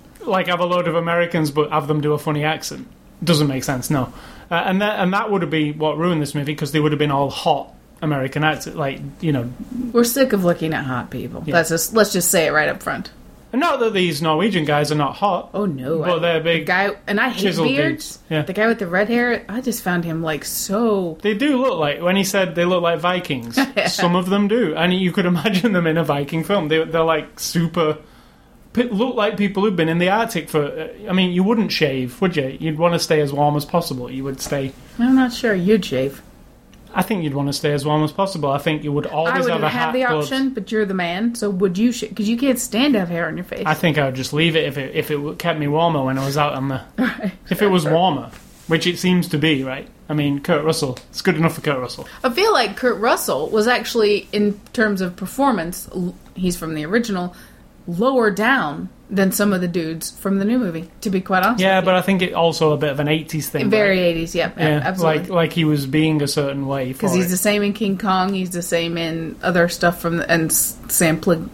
[LAUGHS] like have a load of Americans but have them do a funny accent doesn't make sense. No, uh, and that and that would have been what ruined this movie because they would have been all hot American actors, like you know. we're sick of looking at hot people. Yeah. That's just let's just say it right up front. And not that these Norwegian guys are not hot. Oh no! Well, they're the big, guy, and I hate beards. Yeah. The guy with the red hair, I just found him like so. They do look like when he said they look like Vikings. [LAUGHS] some of them do, and you could imagine them in a Viking film. They, they're like super. Look like people who've been in the Arctic for. uh, I mean, you wouldn't shave, would you? You'd want to stay as warm as possible. You would stay. I'm not sure you'd shave. I think you'd want to stay as warm as possible. I think you would always I would have a hat. the option, but you're the man, so would you? Because you can't stand to have hair on your face. I think I would just leave it if it if it kept me warmer when I was out on the. [LAUGHS] If it was warmer, which it seems to be, right? I mean, Kurt Russell. It's good enough for Kurt Russell. I feel like Kurt Russell was actually, in terms of performance, he's from the original, lower down than some of the dudes from the new movie. To be quite honest, Yeah, but I think it also a bit of an '80s thing. very right? eighties. Yep, Yeah, absolutely. like like he was being a certain way Because he's it. the same in King Kong. He's the same in other stuff from the, and Sam Plink,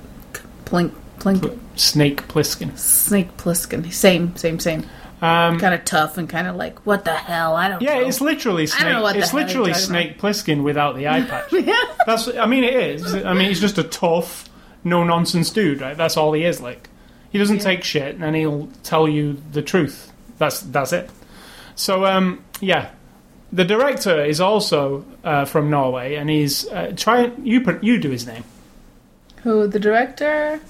Plink, Plink, Snake Plissken. Snake Plissken. Same, same, same. Um, Kind of tough and kind of like, what the hell? I don't yeah, know. it's literally I Snake. don't know what it's literally Snake Plissken without the eye patch. [LAUGHS] yeah. That's. I mean, it is. I mean, he's just a tough, no nonsense dude, right? That's all he is. Like, he doesn't Yeah. take shit, and he'll tell you the truth. That's that's it. So, um, yeah, the director is also uh, from Norway, and he's uh, try you put you do his name. Who the director?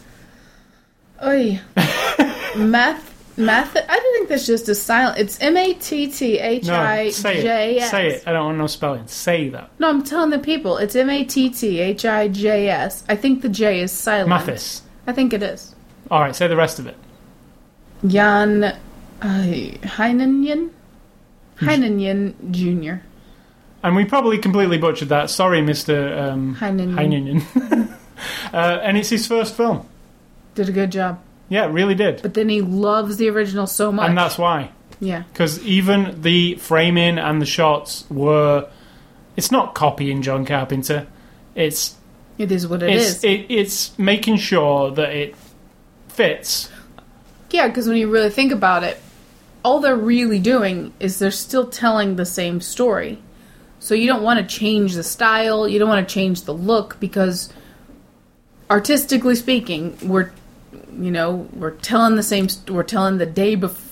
Oi, [LAUGHS] math. Math. I don't think that's just a silent. It's M A T T H No, say it. Say it. I don't want no spelling. Say that. No, I'm telling the people. It's M A T T H I J S. I think the J is silent. Mathis. I think it is. All right, say the rest of it. Jan uh, Heinenyen? Heinenyen Jr. And we probably completely butchered that. Sorry, Mister um, Heinenyen. [LAUGHS] Uh, and it's his first film. Did a good job. Yeah, it really did. But then he loves the original so much. And that's why. yeah. Because even the framing and the shots were. It's not copying John Carpenter. It's It is what it it's is. it, it's making sure that it fits. yeah, because when you really think about it, all they're really doing is they're still telling the same story. So you don't want to change the style, you don't want to change the look because artistically speaking, we're you know, we're telling the same st- we're telling the day before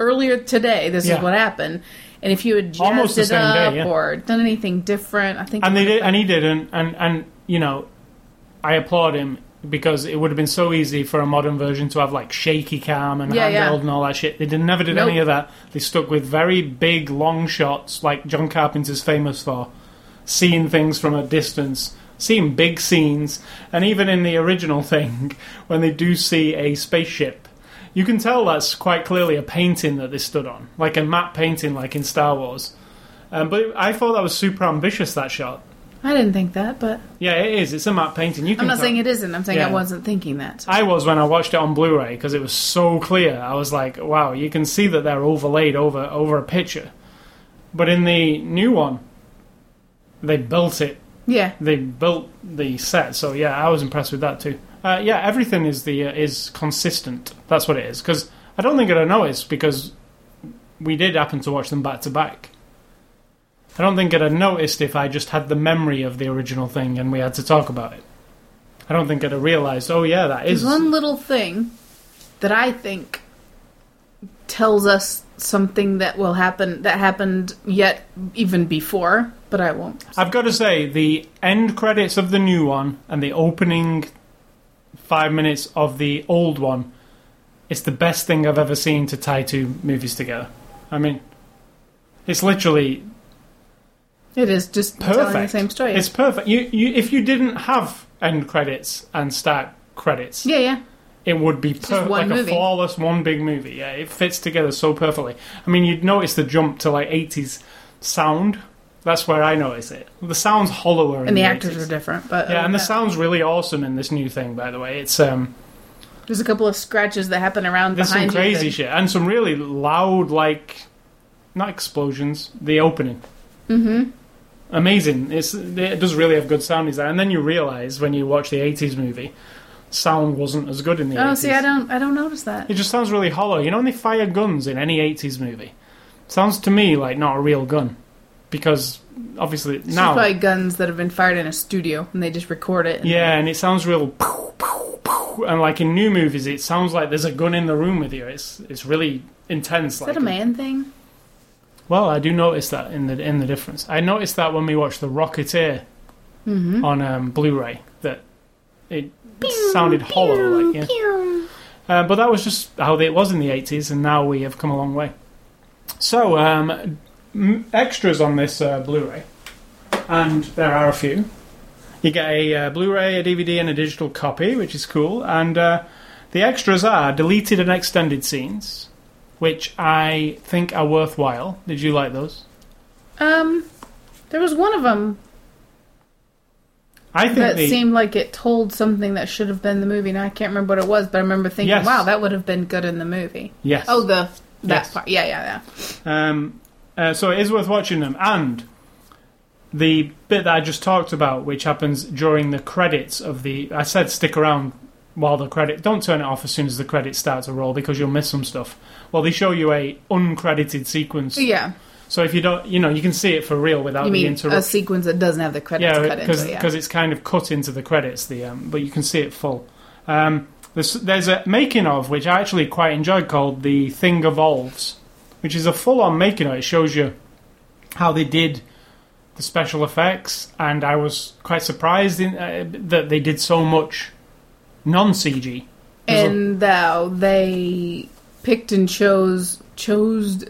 earlier today this Yeah. is what happened. And if you had jazzed Almost the it up day, yeah. or done anything different, I think And they did, and he didn't. And and you know, I applaud him because it would have been so easy for a modern version to have like shaky cam and Yeah, handheld yeah. and all that shit. They did, never did Nope. any of that. They stuck with very big, long shots, like John Carpenter's famous for, seeing things from a distance, seeing big scenes, and even in the original thing, [LAUGHS] when they do see a spaceship. You can tell that's quite clearly a painting that they stood on, like a matte painting, like in Star Wars. Um, but I thought that was super ambitious. That shot. I didn't think that, but Yeah, it is. It's a matte painting. You can I'm not tell. saying it isn't. I'm saying I wasn't thinking that. I was when I watched it on Blu-ray because it was so clear. I was like, "Wow, you can see that they're overlaid over over a picture." But in the new one, they built it. Yeah. They built the set. So yeah, I was impressed with that too. Uh, yeah, everything is the uh, is consistent. That's what it is. Because I don't think I'd have noticed because we did happen to watch them back to back. I don't think I'd have noticed if I just had the memory of the original thing and we had to talk about it. I don't think I'd have realised. Oh yeah, that There's is. one little thing that I think tells us something that will happen that happened yet even before, but I won't. I've got to say, the end credits of the new one and the opening five minutes of the old one, it's the best thing I've ever seen to tie two movies together. I mean, it's literally It is just perfect. same story. It's perfect. You, you, if you didn't have end credits and start credits, yeah, yeah. It would be per- like movie. a flawless one big movie. Yeah, it fits together so perfectly. I mean, you'd notice the jump to like 80s sound. That's where I notice it. The sound's hollower, in And the 80s. actors are different, but Yeah, and the yeah. sound's really awesome in this new thing. By the way, it's um, there's a couple of scratches that happen around there's some crazy shit and some really loud, like not explosions. The opening, Mm-hmm. amazing. It's it does really have good sound design. And then you realize when you watch the '80s movie, sound wasn't as good in the Oh, 80s. see, I don't, I don't notice that. It just sounds really hollow. You know when they fire guns in any 80s movie? Sounds to me like not a real gun. Because obviously It's now. probably guns that have been fired in a studio and they just record it. and- Yeah, and it sounds real. Pow, pow, pow, and like in new movies, it sounds like there's a gun in the room with you. It's it's really intense. Is like that a man thing? Well, I do notice that in the in the difference. I noticed that when we watched The Rocketeer Mm-hmm. on um, Blu-ray, that it sounded hollow. Like, yeah. Uh, but that was just how it was in the 80s, and now we have come a long way. So, um, m- extras on this uh, Blu ray. and there are a few. You get a uh, Blu-ray, a DVD, and a digital copy, which is cool. And uh, the extras are deleted and extended scenes, which I think are worthwhile. Did you like those? Um, there was one of them I think that the, seemed like it told something that should have been the movie. and I can't remember what it was, but I remember thinking, Yes. "Wow, that would have been good in the movie." yes. Oh, the that Yes. part. Yeah, yeah, yeah. Um, uh, so it is worth watching them. And the bit that I just talked about, which happens during the credits of the. I said stick around while the credit. Don't turn it off as soon as the credits start to roll because you'll miss some stuff. Well, they show you a uncredited sequence. Yeah, So if you don't, you know, you can see it for real without you the mean a sequence that doesn't have the credits Yeah, cut into because it? Yeah. it's kind of cut into the credits. The um, but you can see it full. Um, there's, there's a making of which I actually quite enjoyed called "The Thing Evolves," which is a full-on making of. It shows you how they did the special effects, and I was quite surprised in, uh, that they did so much non-CG. There's a- and thou they picked and chose chose ch-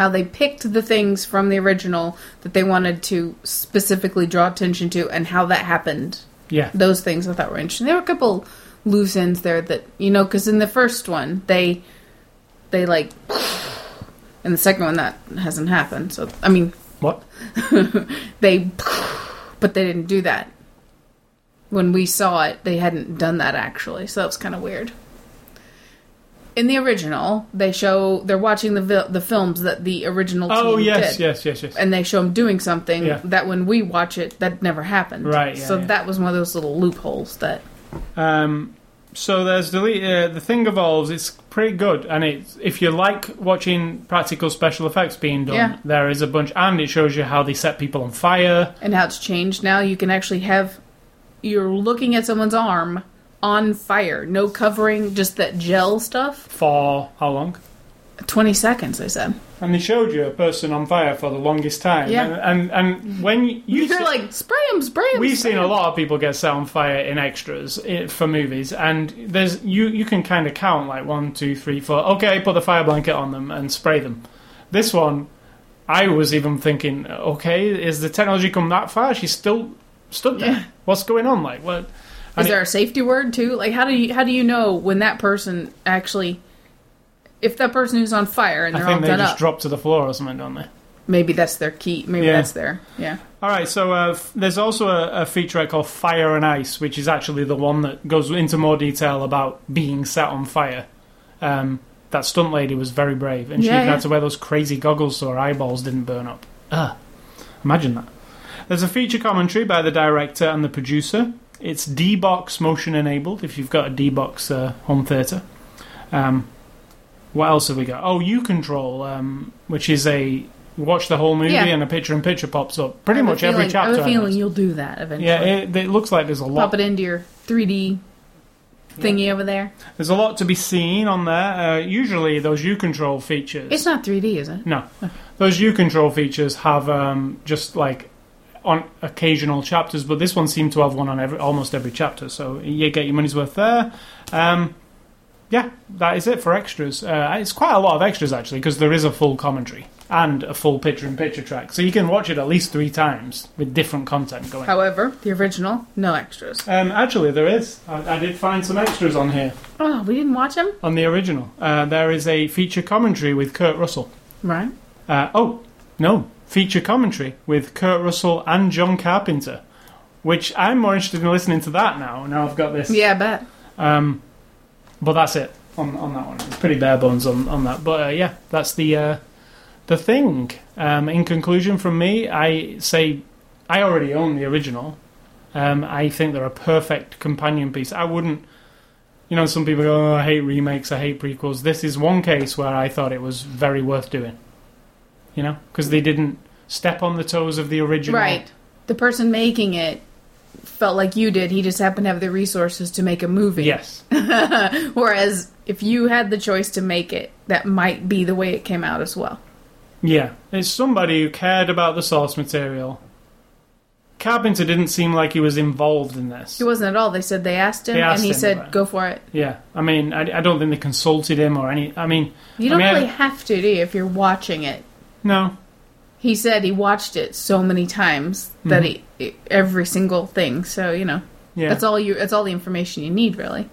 how they picked the things from the original that they wanted to specifically draw attention to and how that happened. Yeah, those things i thought were interesting. There were a couple loose ends there that you know because in the first one they they like [SIGHS] in the second one that hasn't happened so i mean what? [LAUGHS] they but they didn't do that. When we saw it they hadn't done that actually so that was kind of weird in the original they show they're watching the vi- the films that the original team Oh yes, did yes, yes, yes. and they show them doing something Yeah. that when we watch it that never happened Right, yeah, so yeah. that was one of those little loopholes that Um, so there's delete. Uh, the thing evolves. It's pretty good, and it's if you like watching practical special effects being done, there is a bunch, and it shows you how they set people on fire. and how it's changed now you can actually have you're looking at someone's arm on fire no covering just that gel stuff For how long? 20 seconds they said And they showed you a person on fire for the longest time. Yeah. And and, and when you You're see- like spray them, spray them. We've seen a lot of people get set on fire in extras for movies, and there's you you can kind of count like one, two, three, four. Okay, put the fire blanket on them and spray them. This one, I was even thinking, okay, is the technology come that far? She's still stood there. Yeah. What's going on? Like what? And Is there a safety word too? Like how do you how do you know when that person actually, if that person who's on fire and they're all think they done just up, drop to the floor or something, don't they? maybe that's their key. Maybe Yeah. that's their yeah. All right, so uh, f- there's also a, a featurette called Fire and Ice, which is actually the one that goes into more detail about being set on fire. Um, that stunt lady was very brave, and she Yeah, even yeah. had to wear those crazy goggles so her eyeballs didn't burn up. Ugh. Imagine that. There's a feature commentary by the director and the producer. It's D-Box motion enabled, if you've got a D-Box uh, home theatre. Um, what else have we got? Oh, U-Control, um, which is a watch the whole movie Yeah. and a picture-in-picture pops up. Pretty I have a much every feeling- chapter. I have a feeling you'll do that eventually. Yeah, it, it looks like there's a lot. Pop it into your 3D thingy over there. There's a lot to be seen on there. Uh, usually, those U control features. It's not 3D, is it? no, those U control features have um, just like on occasional chapters, but this one seemed to have one on every almost every chapter. So you get your money's worth there. Um, yeah, that is it for extras. Uh, it's quite a lot of extras actually because there is a full commentary and a full picture-in-picture track, so you can watch it at least three times with different content going. However, the original, no extras. Um, actually, there is. I, I did find some extras on here. Oh, we didn't watch them? on the original. Uh, there is a feature commentary with Kurt Russell. Right. Uh, oh, no, feature commentary with Kurt Russell and John Carpenter, which I'm more interested in listening to that now. Now I've got this. Yeah, I bet. Um, but that's it on, on that one. It's pretty bare bones on, on that. But uh, yeah, that's the uh, the thing. Um, in conclusion, from me, I say I already own the original. Um, I think they're a perfect companion piece. I wouldn't. You know, some people go, oh, I hate remakes, I hate prequels. This is one case where I thought it was very worth doing. You know, because they didn't step on the toes of the original. Right. The person making it felt like you did. He just happened to have the resources to make a movie. Yes. [LAUGHS] Whereas if you had the choice to make it, that might be the way it came out as well. Yeah, it's somebody who cared about the source material. Carpenter didn't seem like he was involved in this. He wasn't at all. They said they asked him, They asked and he him said, "Go for it." Yeah, I mean, I, I don't think they consulted him or any. I mean, You don't mean, I- really have to, do you, if you're watching it? No. he said he watched it so many times that he every single thing. So you know, Mm-hmm. Yeah. that's all you. That's all the information you need, really.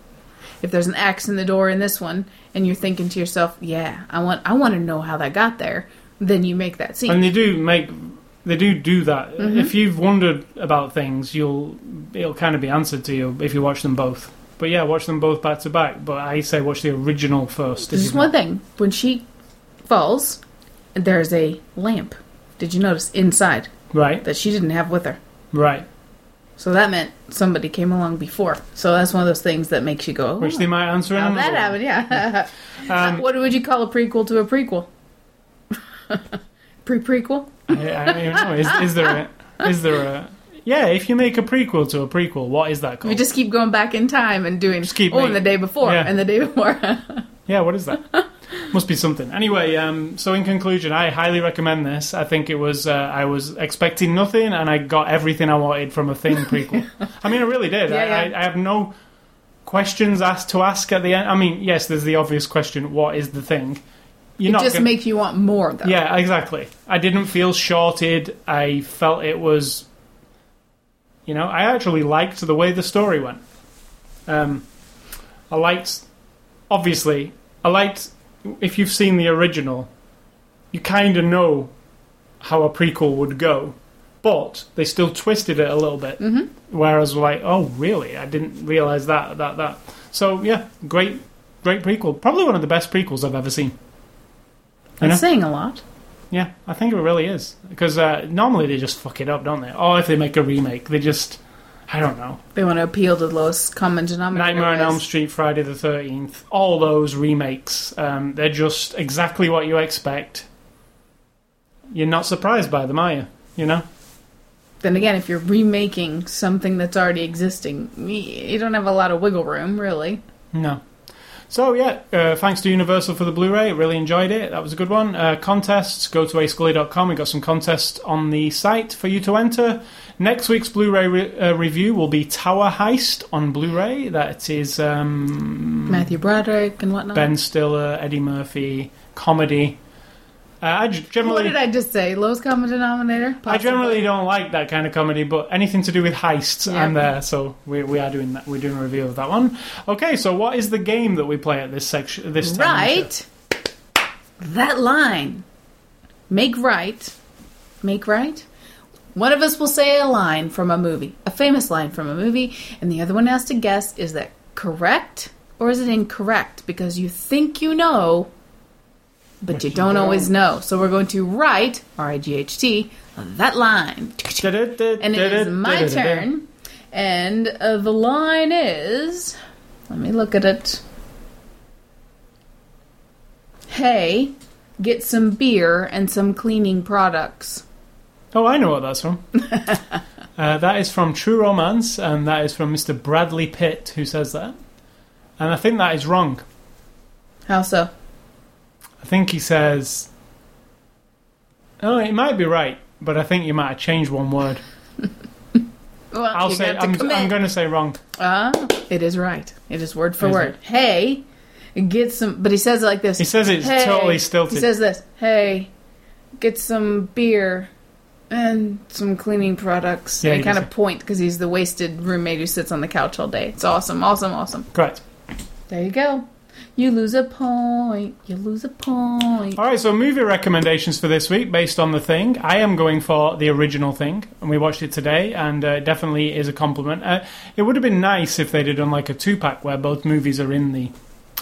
If there's an axe in the door in this one, and you're thinking to yourself, "Yeah, I want, I want to know how that got there," then you make that scene. And they do make they do do that. Mm-hmm. If you've wondered about things, you'll it'll kind of be answered to you if you watch them both. But yeah, watch them both back to back. But I say watch the original first. Just you've one thing: when she falls, there's a lamp. Did you notice inside Right, that she didn't have with her? right. So that meant somebody came along before. So that's one of those things that makes you go, oh, Which they might answer in how that happened? Yeah. [LAUGHS] Um, what would you call a prequel to a prequel? [LAUGHS] Pre prequel? I, I don't even know. Is, is there a, is there a yeah? If you make a prequel to a prequel, what is that called? We just keep going back in time and doing Just keep oh, and the day before Yeah. and the day before. [LAUGHS] Yeah, what is that? Must be something. Anyway, um, so in conclusion, I highly recommend this. I think it was uh, I was expecting nothing, and I got everything I wanted from a thing [LAUGHS] prequel. I mean, I really did. Yeah, I, yeah. I, I have no questions asked to ask at the end. I mean, yes, there's the obvious question: what is the thing? You're it not just gonna- makes you want more, though. Yeah, exactly. I didn't feel shorted. I felt it was, you know, I actually liked the way the story went. Um, I liked, obviously, I liked. If you've seen the original, you kind of know how a prequel would go, but they still twisted it a little bit. Mm-hmm. Whereas, like, oh, really? I didn't realize that, that, that. So, yeah, great, great prequel. Probably one of the best prequels I've ever seen. You That's know? saying a lot. Yeah, I think it really is because uh, normally they just fuck it up, don't they? Or if they make a remake, they just I don't know. They want to appeal to the lowest common denominator. Nightmare on. Elm Street, Friday the Thirteenth, all those remakes, um, they're just exactly what you expect. You're not surprised by them, are you? You know? Then again, if you're remaking something that's already existing, you don't have a lot of wiggle room, really. No. So yeah, uh, thanks to Universal for the Blu-ray. Really enjoyed it. That was a good one. Uh, contests. Go to ascully.com. We got some contests on the site for you to enter. Next week's Blu-ray re- uh, review will be Tower Heist on Blu-ray. That is um, Matthew Broderick and whatnot. Ben Stiller, Eddie Murphy comedy. Uh, I g- what did I just say? Lowest common denominator? I generally don't like that kind of comedy, but anything to do with heists, Yeah. I'm there. So we, we are doing that. We're doing a review of that one. Okay, so what is the game that we play at this section? This time in the show? Right. That line. Make right. Make right. One of us will say a line from a movie, a famous line from a movie, and the other one has to guess is that correct or is it incorrect? Because you think you know, but you don't. always know. So we're going to write, R I G H T, that line. And it is my turn. And uh, the line is. Let me look at it. Hey, get some beer and some cleaning products. Oh, I know what that's from. [LAUGHS] uh, that is from True Romance, and that is from Mr. Bradley Pitt, who says that. And I think that is wrong. How so? I think he says. Oh, it might be right, but I think you might have changed one word. [LAUGHS] Well, I'll say. I'm. I'm going to say wrong. Ah, it is right. It is word for Is word. it? Hey, get some. But he says it like this. He says it's Hey. totally stilted. He says this. Hey, get some beer and some cleaning products. Yeah, and kind of point because he's the wasted roommate who sits on the couch all day. It's awesome, awesome, awesome. Correct. There you go. You lose a point. You lose a point. All right, so movie recommendations for this week based on the thing. I am going for the original thing, and we watched it today, and uh, it definitely is a compliment. Uh, it would have been nice if they'd have done like a two pack where both movies are in the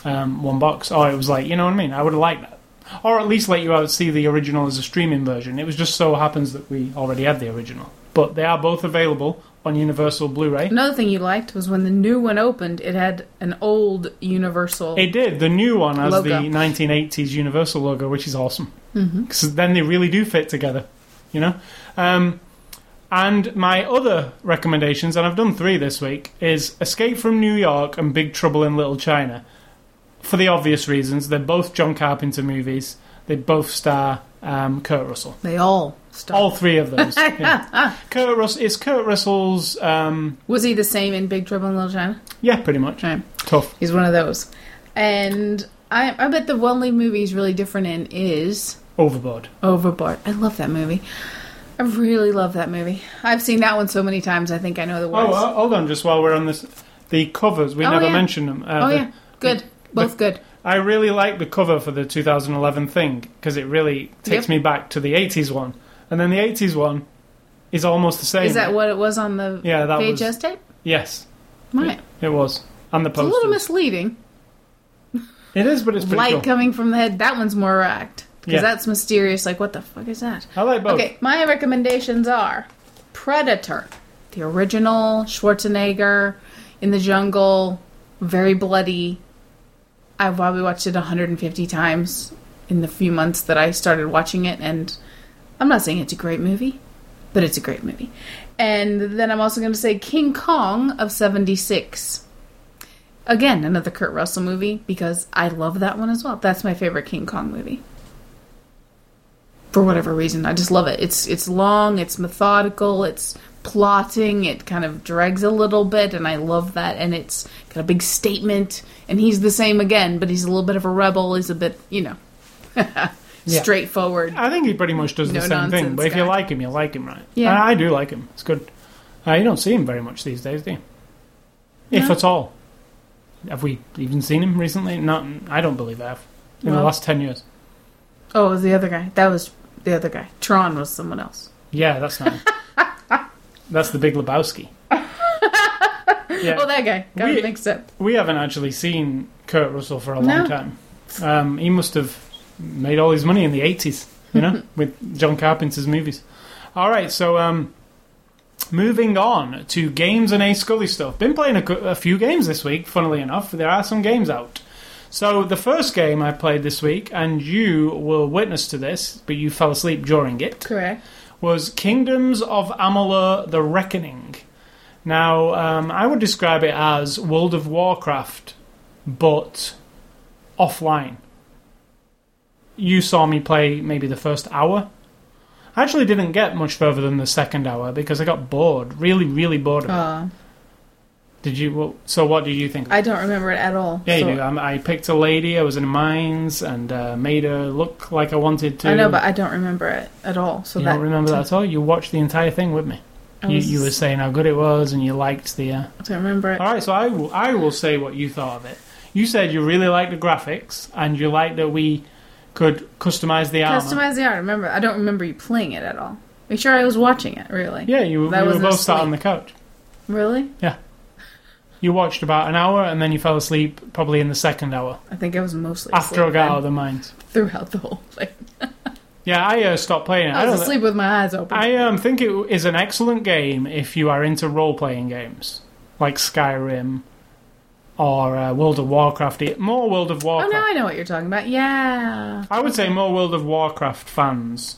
um, one box, or it was like, you know what I mean? I would have liked that. Or at least let you out see the original as a streaming version. It was just so happens that we already had the original. But they are both available on Universal Blu ray. Another thing you liked was when the new one opened, it had an old Universal. It did. The new one has Logo. the 1980s Universal logo, which is awesome. Because then they really do fit together, you know? Um, and my other recommendations, and I've done three this week, is Escape from New York and Big Trouble in Little China. For the obvious reasons, they're both John Carpenter movies. They both star um, Kurt Russell. they all stopped. All three of those. [LAUGHS] yeah. Kurt Russell. It's Kurt Russell's. Um, Was he the same in Big Trouble in Little China? yeah, pretty much. Right. Tough. He's one of those. And I, I bet the only movie he's really different in is Overboard. Overboard. I love that movie. I really love that movie. I've seen that one so many times. I think I know the words. Oh, uh, hold on, just while we're on this, the covers we Oh, never yeah. mentioned them. Uh, oh the- yeah, good. Both good. I really like the cover for the 2011 thing because it really takes Yep. me back to the 80s one, and then the 80s one is almost the same. Is that what it was on the Yeah, that was- VHS tape? Yes, Right. it was, and the It's a little misleading. it is, but it's pretty Light cool. coming from the head. That one's more act because Yeah. that's mysterious. Like what the fuck is that? I like both. Okay, my recommendations are Predator, the original Schwarzenegger in the jungle, very bloody. I've probably watched it 150 times in the few months that I started watching it, and I'm not saying it's a great movie, but it's a great movie. And then I'm also going to say King Kong of 76. Again, another Kurt Russell movie because I love that one as well. That's my favorite King Kong movie for whatever reason. I just love it. It's it's long, it's methodical, it's plotting, it kind of drags a little bit, and I love that. And it's got a big statement. And he's the same again, but he's a little bit of a rebel. He's a bit, you know, [LAUGHS] straightforward. I think he pretty much does the No same thing. nonsense But if you like him, you like him, right? Yeah. And I do like him. It's good. Uh, you don't see him very much these days, do you? If No. at all. Have we even seen him recently? Not. I don't believe I have. In the last ten years. Oh, it was the other guy. That was the other guy. Tron was someone else. Yeah, that's not. him. [LAUGHS] that's the Big Lebowski. [LAUGHS] yeah. Oh, that guy. Got We- mixed up. We haven't actually seen Kurt Russell for a No. long time. Um, he must have made all his money in the 80s, you know, [LAUGHS] with John Carpenter's movies. All right, so um, moving on to games and A Scully stuff. Been playing a, a few games this week, funnily enough. There are some games out. So the first game I played this week, and you will witness to this, but you fell asleep during it Correct. was Kingdoms of Amalur: The Reckoning. Now, um, I would describe it as World of Warcraft, but offline. You saw me play maybe the first hour. I actually didn't get much further than the second hour because I got bored, really, really bored of it. Uh, Did you? Well, so, what did you think? I don't remember it at all. yeah, so- you do. Um, I picked a lady. I was in mines and uh, made her look like I wanted to. I know, but I don't remember it at all. So you that don't remember that at all. You watched the entire thing with me. I You, you were saying how good it was, and you liked the. Uh... I don't remember it. All right, so I will, I will say what you thought of it. You said you really liked the graphics, and you liked that we could customize the armor. Customize the art. Remember, I don't remember you playing it at all. Make sure I was watching it. Really? Yeah, you, we were both sat on the couch. Really? Yeah. You watched about an hour, and then you fell asleep probably in the second hour I think I was mostly after I got out of the mines. throughout the whole thing. [LAUGHS] Yeah, I uh, stopped playing it. I was don't- asleep with my eyes open. I um, think it is an excellent game if you are into role playing games like Skyrim or uh, World of Warcraft. More World of Warcraft. oh, now I know what you're talking about. Yeah. I would say more World of Warcraft fans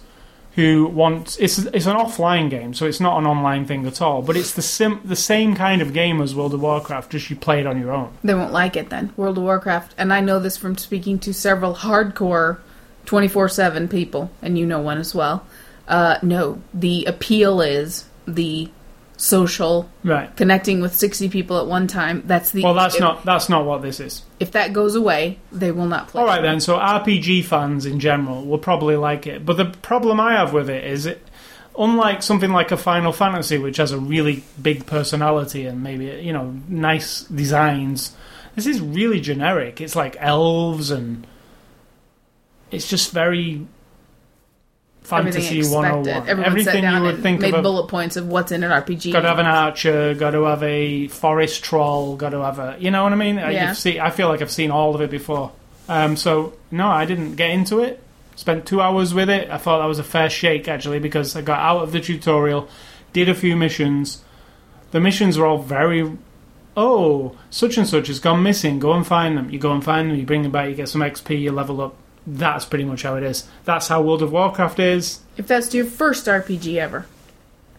who want it's it's an offline game, so it's not an online thing at all. But it's the sim, the same kind of game as World of Warcraft, just you play it on your own. They won't like it then. World of Warcraft. And I know this from speaking to several hardcore 24 7 people, and you know one as well. Uh, no, the appeal is the social Right. connecting with 60 people at one time. That's the. Well, that's if, not that's not what this is. If that goes away, they will not play. All right then. So RPG fans in general will probably like it, but the problem I have with it is it. Unlike something like a Final Fantasy, which has a really big personality and maybe you know nice designs, this is really generic. It's like elves and it's just very fantasy Everything expected. 101. Everyone Everything sat down you would and think made of a bullet points of what's in an RPG. Got to have an archer. Got to have a forest troll. Got to have a. You know what I mean? I- Yeah. you've I feel like I've seen all of it before. Um, so no, I didn't get into it. Spent two hours with it. I thought that was a fair shake actually because I got out of the tutorial, did a few missions. The missions were all very. Oh, such and such has gone missing. Go and find them. You go and find them. You bring them back. You get some XP. You level up. That's pretty much how it is. That's how World of Warcraft is. If that's your first RPG ever,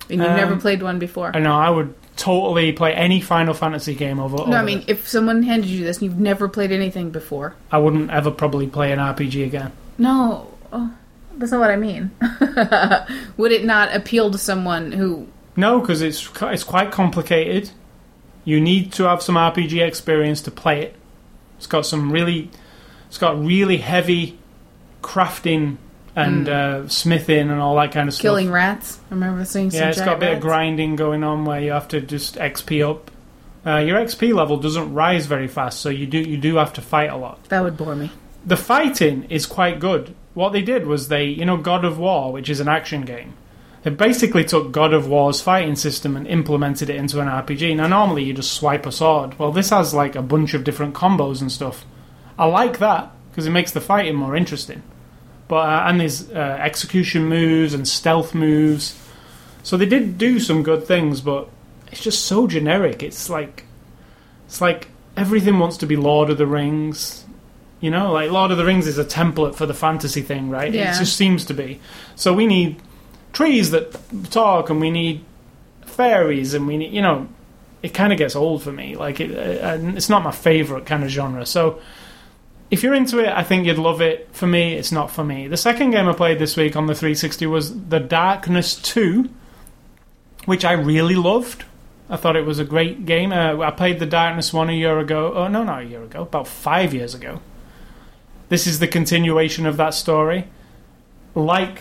and you've Um, never played one before. I know I would totally play any Final Fantasy game over. no, over I mean, if someone handed you this and you've never played anything before. I wouldn't ever probably play an RPG again. No, oh, that's not what I mean. [LAUGHS] Would it not appeal to someone who? No, because it's it's quite complicated. You need to have some RPG experience to play it. It's got some really, it's got really heavy crafting and uh, smithing and all that kind of stuff. Killing rats. I remember seeing some Yeah, it's got a bit of grinding going on where you have to just XP up. Uh, your XP level doesn't rise very fast, so you do you do have to fight a lot. That would bore me. The fighting is quite good. What they did was they, you know, God of War, which is an action game. They basically took God of War's fighting system and implemented it into an RPG. Now, normally you just swipe a sword. Well, this has like a bunch of different combos and stuff. I like that because it makes the fighting more interesting. But uh, and there's uh, execution moves and stealth moves. So they did do some good things, but it's just so generic. It's like it's like everything wants to be Lord of the Rings. You know, like Lord of the Rings is a template for the fantasy thing, right? Yeah. It just seems to be. So we need trees that talk, and we need fairies, and we need, you know, it kind of gets old for me. Like, it, uh, it's not my favorite kind of genre. So if you're into it, I think you'd love it. For me, it's not for me. The second game I played this week on the 360 was The Darkness 2, which I really loved. I thought it was a great game. Uh, I played The Darkness 1 a year ago. Oh, no, not a year ago, about five years ago. This is the continuation of that story. Like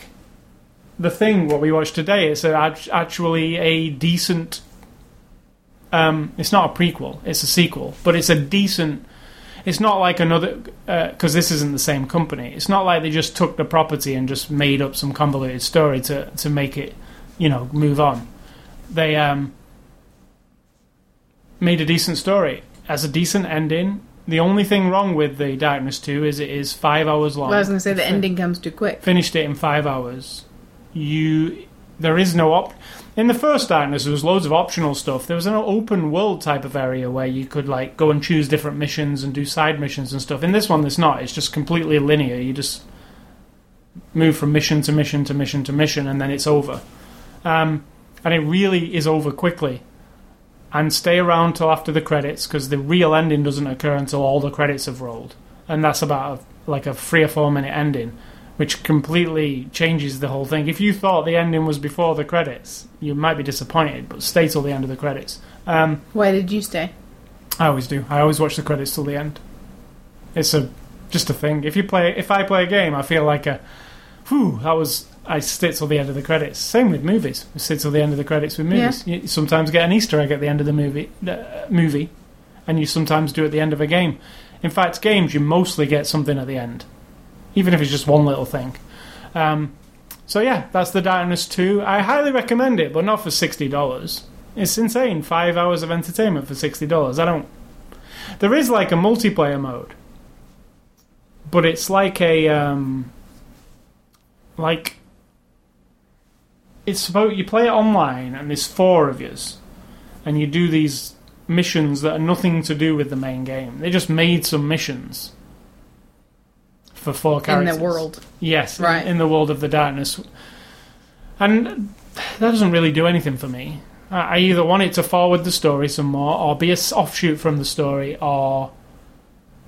the thing, what we watched today, it's a, actually a decent. Um, it's not a prequel, it's a sequel, but it's a decent it's not like another because this isn't the same company. It's not like they just took the property and just made up some convoluted story to to make it, you know, move on. They um, made a decent story as a decent ending. The only thing wrong with the Darkness Two is it is five hours long. Well, I was going to say the ending comes too quick. Finished it in five hours. You there is no op. In the first Darkness, there was loads of optional stuff. There was an open world type of area where you could like go and choose different missions and do side missions and stuff. In this one, there's not. It's just completely linear. You just move from mission to mission to mission to mission, and then it's over. Um, and it really is over quickly. And stay around till after the credits because the real ending doesn't occur until all the credits have rolled, and that's about a, like a three or four minute ending which completely changes the whole thing. If you thought the ending was before the credits, you might be disappointed, but stay till the end of the credits. Um, Why did you stay? I always do. I always watch the credits till the end. It's a just a thing. If you play, if I play a game, I feel like a, whew, that was. I sit till the end of the credits. Same with movies. I sit till the end of the credits with movies. You sometimes get an Easter egg at the end of the movie, uh, movie, and you sometimes do at the end of a game. In fact, games you mostly get something at the end even if it's just one little thing. Um, so yeah, that's the Darkness 2. I highly recommend it, but not for sixty dollars. It's insane. Five hours of entertainment for sixty dollars. I don't. There is like a multiplayer mode, but it's like a um, like it's about you play it online, and there's four of yous, and you do these missions that are nothing to do with the main game. They just made some missions for four In the world. Yes, Right. in, in the world of the darkness, and that doesn't really do anything for me. I I either want it to forward the story some more, or be a offshoot from the story, or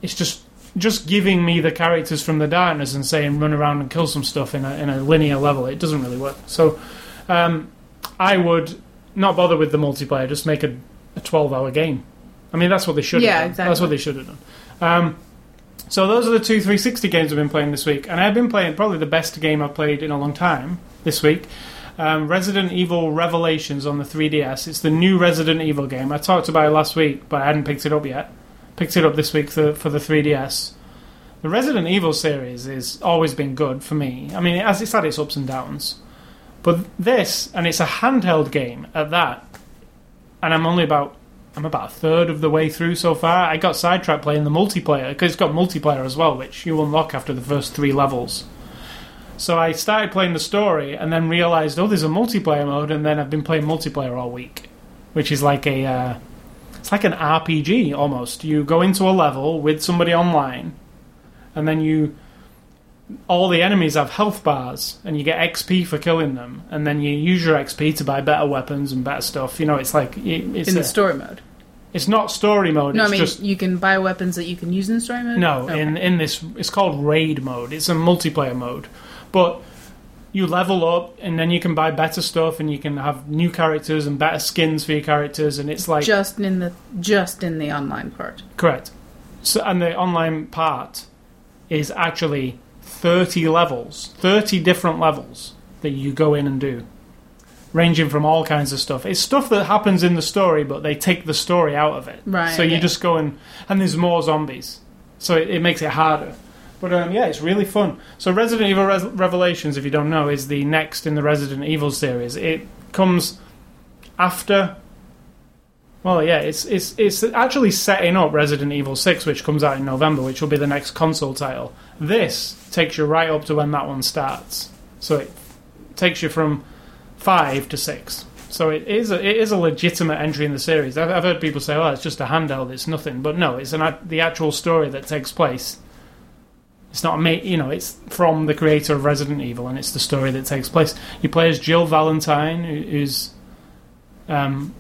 it's just just giving me the characters from the darkness and saying run around and kill some stuff in a in a linear level. It doesn't really work. So um, I would not bother with the multiplayer. Just make a, a twelve hour game. I mean, that's what they should. Yeah, have done. exactly. That's what they should have done. Um, so those are the two 360 games I've been playing this week, and I've been playing probably the best game I've played in a long time this week. Um, Resident Evil Revelations on the 3DS. It's the new Resident Evil game. I talked about it last week, but I hadn't picked it up yet. Picked it up this week for, for the 3DS. The Resident Evil series has always been good for me. I mean, has, it's had its ups and downs. But this, and it's a handheld game at that, and I'm only about I'm about a third of the way through so far. I got sidetracked playing the multiplayer because it's got multiplayer as well, which you unlock after the first three levels. So I started playing the story and then realized, oh, there's a multiplayer mode, and then I've been playing multiplayer all week, which is like a uh, it's like an RPG almost. You go into a level with somebody online, and then you all the enemies have health bars, and you get XP for killing them, and then you use your XP to buy better weapons and better stuff. You know, it's like it- it's in a- the story mode. it's not story mode. No, I mean just you can buy weapons that you can use in the story mode. no. Okay. In in this, it's called raid mode. It's a multiplayer mode, but you level up and then you can buy better stuff and you can have new characters and better skins for your characters and it's like just in the just in the online part. correct. So and the online part is actually 30 levels, 30 different levels that you go in and do, ranging from all kinds of stuff. It's stuff that happens in the story, but they take the story out of it. Right, So you okay. just go and and there's more zombies, so it, it makes it harder. But um, yeah, it's really fun. So Resident Evil Revelations, if you don't know, is the next in the Resident Evil series. It comes after. Well, yeah, it's it's it's actually setting up Resident Evil Six, which comes out in November, which will be the next console title. This takes you right up to when that one starts, so it takes you from five to six. So it is a, it is a legitimate entry in the series. I've, I've heard people say, "Oh, it's just a handheld; it's nothing," but no, it's an the actual story that takes place. It's not a ma- you know, it's from the creator of Resident Evil, and it's the story that takes place. You play as Jill Valentine, who- who's um,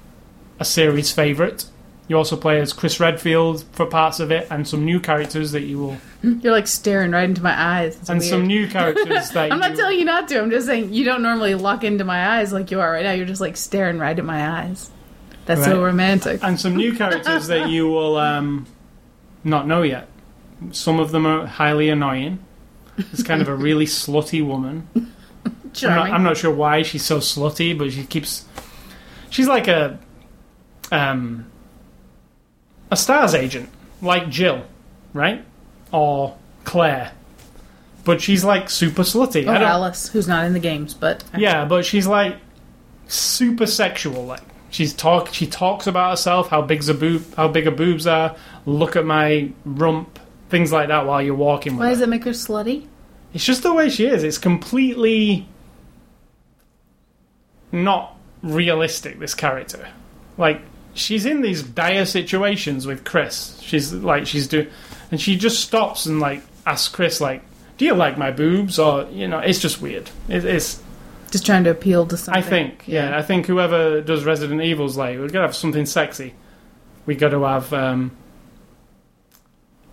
a series favorite. You also play as Chris Redfield for parts of it, and some new characters that you will, [LAUGHS] You're like staring right into my eyes. It's and weird. some new characters [LAUGHS] that I'm not you, telling you not to. I'm just saying you don't normally look into my eyes like you are right now. You're just like staring right at my eyes. That's so Right. romantic. and some new characters that you will um, not know yet. Some of them are highly annoying. It's kind of a really [LAUGHS] slutty woman. I'm not, I'm not sure why she's so slutty, but she keeps. She's like a, um, a stars agent, like Jill, right, or Claire, but she's like super slutty. or Alice, who's not in the games, but yeah, but she's like super sexual. Like she's talk. She talks about herself, how big's a boob, how big her boobs are. Look at my rump, things like that. While you're walking with why her. does it make her slutty? It's just the way she is. It's completely not realistic. This character, like, she's in these dire situations with Chris. She's like, she's doing, and she just stops and like asks Chris, like, "Do you like my boobs?" Or you know, it's just weird. It, it's. Just trying to appeal to something. I think, yeah. I think whoever does Resident Evil's like, we've got to have something sexy. We got to have. um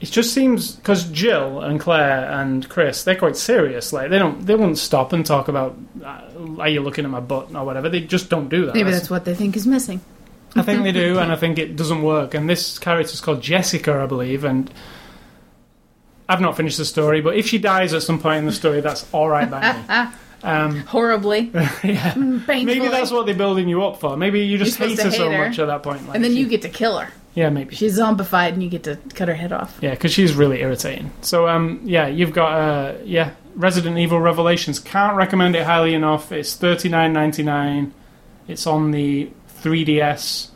It just seems because Jill and Claire and Chris, they're quite serious. Like they don't, they won't stop and talk about, uh, "Are you looking at my butt?" or whatever. They just don't do that. Maybe That's- that's what they think is missing. I think they do, and I think it doesn't work. And this character's called Jessica, I believe, and. I've not finished the story, but if she dies at some point in the story, that's all right by me. [LAUGHS] Um, Horribly, [LAUGHS] yeah. [LAUGHS] painfully. Maybe that's what they're building you up for. Maybe you just You're hate her to so her. much at that point. Like and then she- you get to kill her. yeah, maybe. She's zombified, and you get to cut her head off. Yeah, because she's really irritating. So, um, yeah, you've got uh, yeah, Resident Evil Revelations. Can't recommend it highly enough. It's thirty nine ninety nine. It's on the 3DS.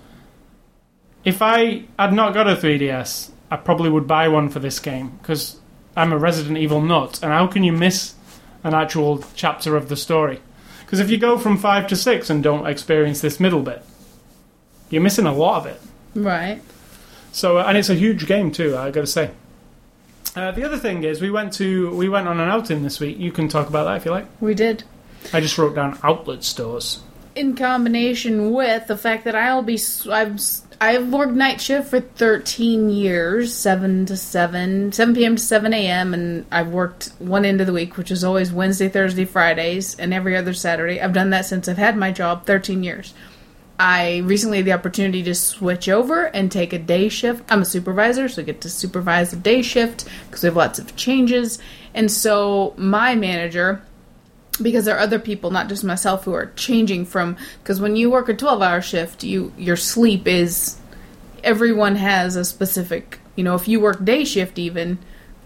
If I had not got a 3DS, I probably would buy one for this game because I'm a Resident Evil nut. And how can you miss an actual chapter of the story? Because if you go from five to six and don't experience this middle bit, you're missing a lot of it. Right. So, uh, and it's a huge game too. I got to say. Uh, the other thing is, we went to we went on an outing this week. You can talk about that if you like. We did. I just wrote down outlet stores. In combination with the fact that I'll be I've I've worked night shift for 13 years, 7 to 7, 7 p.m. to 7 a.m. and I've worked one end of the week, which is always Wednesday, Thursday, Fridays, and every other Saturday. I've done that since I've had my job, 13 years. I recently had the opportunity to switch over and take a day shift. I'm a supervisor, so I get to supervise a day shift because we have lots of changes. And so my manager because there are other people not just myself who are changing from because when you work a 12 hour shift you your sleep is everyone has a specific you know if you work day shift even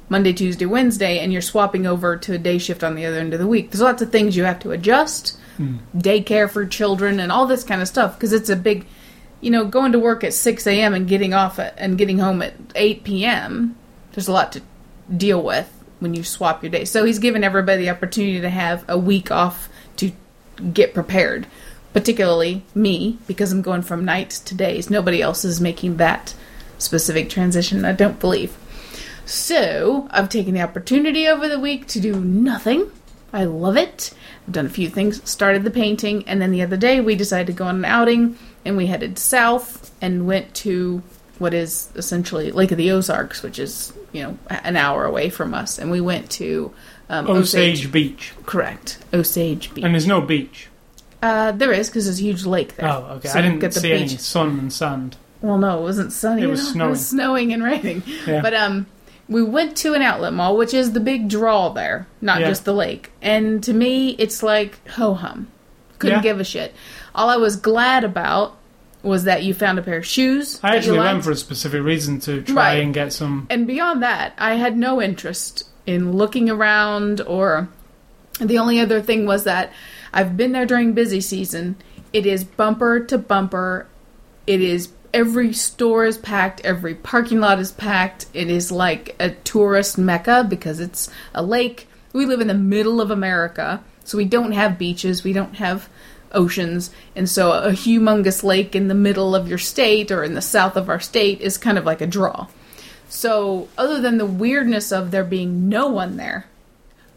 monday tuesday wednesday and you're swapping over to a day shift on the other end of the week. There's lots of things you have to adjust. Hmm. Daycare for children and all this kind of stuff because it's a big you know going to work at 6 a.m and getting off at, and getting home at 8 p.m there's a lot to deal with when you swap your days. So he's given everybody the opportunity to have a week off to get prepared. Particularly me, because I'm going from nights to days. Nobody else is making that specific transition, I don't believe. So I've taken the opportunity over the week to do nothing. I love it. I've done a few things, started the painting, and then the other day we decided to go on an outing and we headed south and went to what is essentially Lake of the Ozarks, which is, you know, an hour away from us. And we went to um, Osage Beach, Correct. Osage Beach. and there's no beach. Uh, there is, because there's a huge lake there. Oh, okay. So I didn't get the see any sun and sand. Well, no, it wasn't sunny. It was enough. It snowing. was snowing and raining. [LAUGHS] Yeah. But um, we went to an outlet mall, which is the big draw there, not Yeah. just the lake. And to me, it's like ho hum. Couldn't Yeah. give a shit. All I was glad about was that you found a pair of shoes. I actually went for a specific reason to try Right. and get some. And beyond that, I had no interest in looking around or the only other thing was that I've been there during busy season. It is bumper to bumper. It is every store is packed, every parking lot is packed. It is like a tourist mecca because it's a lake. We live in the middle of America, so we don't have beaches, we don't have oceans, and so a humongous lake in the middle of your state or in the south of our state is kind of like a draw. So, other than the weirdness of there being no one there,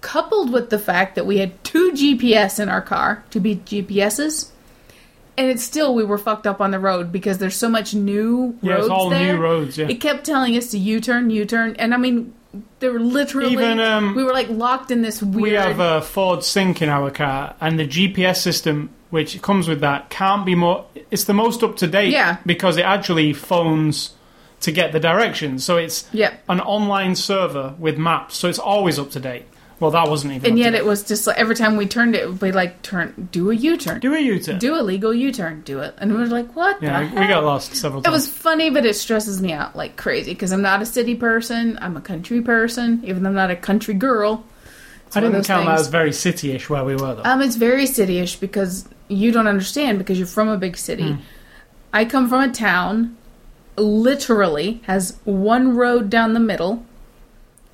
coupled with the fact that we had two GPS in our car, two B- GPSs, and it's still we were fucked up on the road because there's so much new Yeah, roads it's all there. new roads. Yeah, It kept telling us to U-turn, U-turn, and I mean, they were literally Even, um, we were like locked in this weird. we have a Ford Sync in our car, and the GPS system which comes with that can't be more. It's the most up to date. Yeah. because it actually phones to get the directions. So it's Yep. an online server with maps, so it's always up to date. Well, that wasn't even. And yet it was just like every time we turned it, we'd be like turn, do a U-turn, do a U-turn. do a legal U-turn, do it, and we were like, what? yeah, we heck? got lost several times. It was funny, but it stresses me out like crazy because I'm not a city person. I'm a country person, even though I'm not a country girl. It's I didn't count that things. as very city-ish where we were though. Um, it's very cityish because you don't understand because you're from a big city. Hmm. I come from a town, literally has one road down the middle,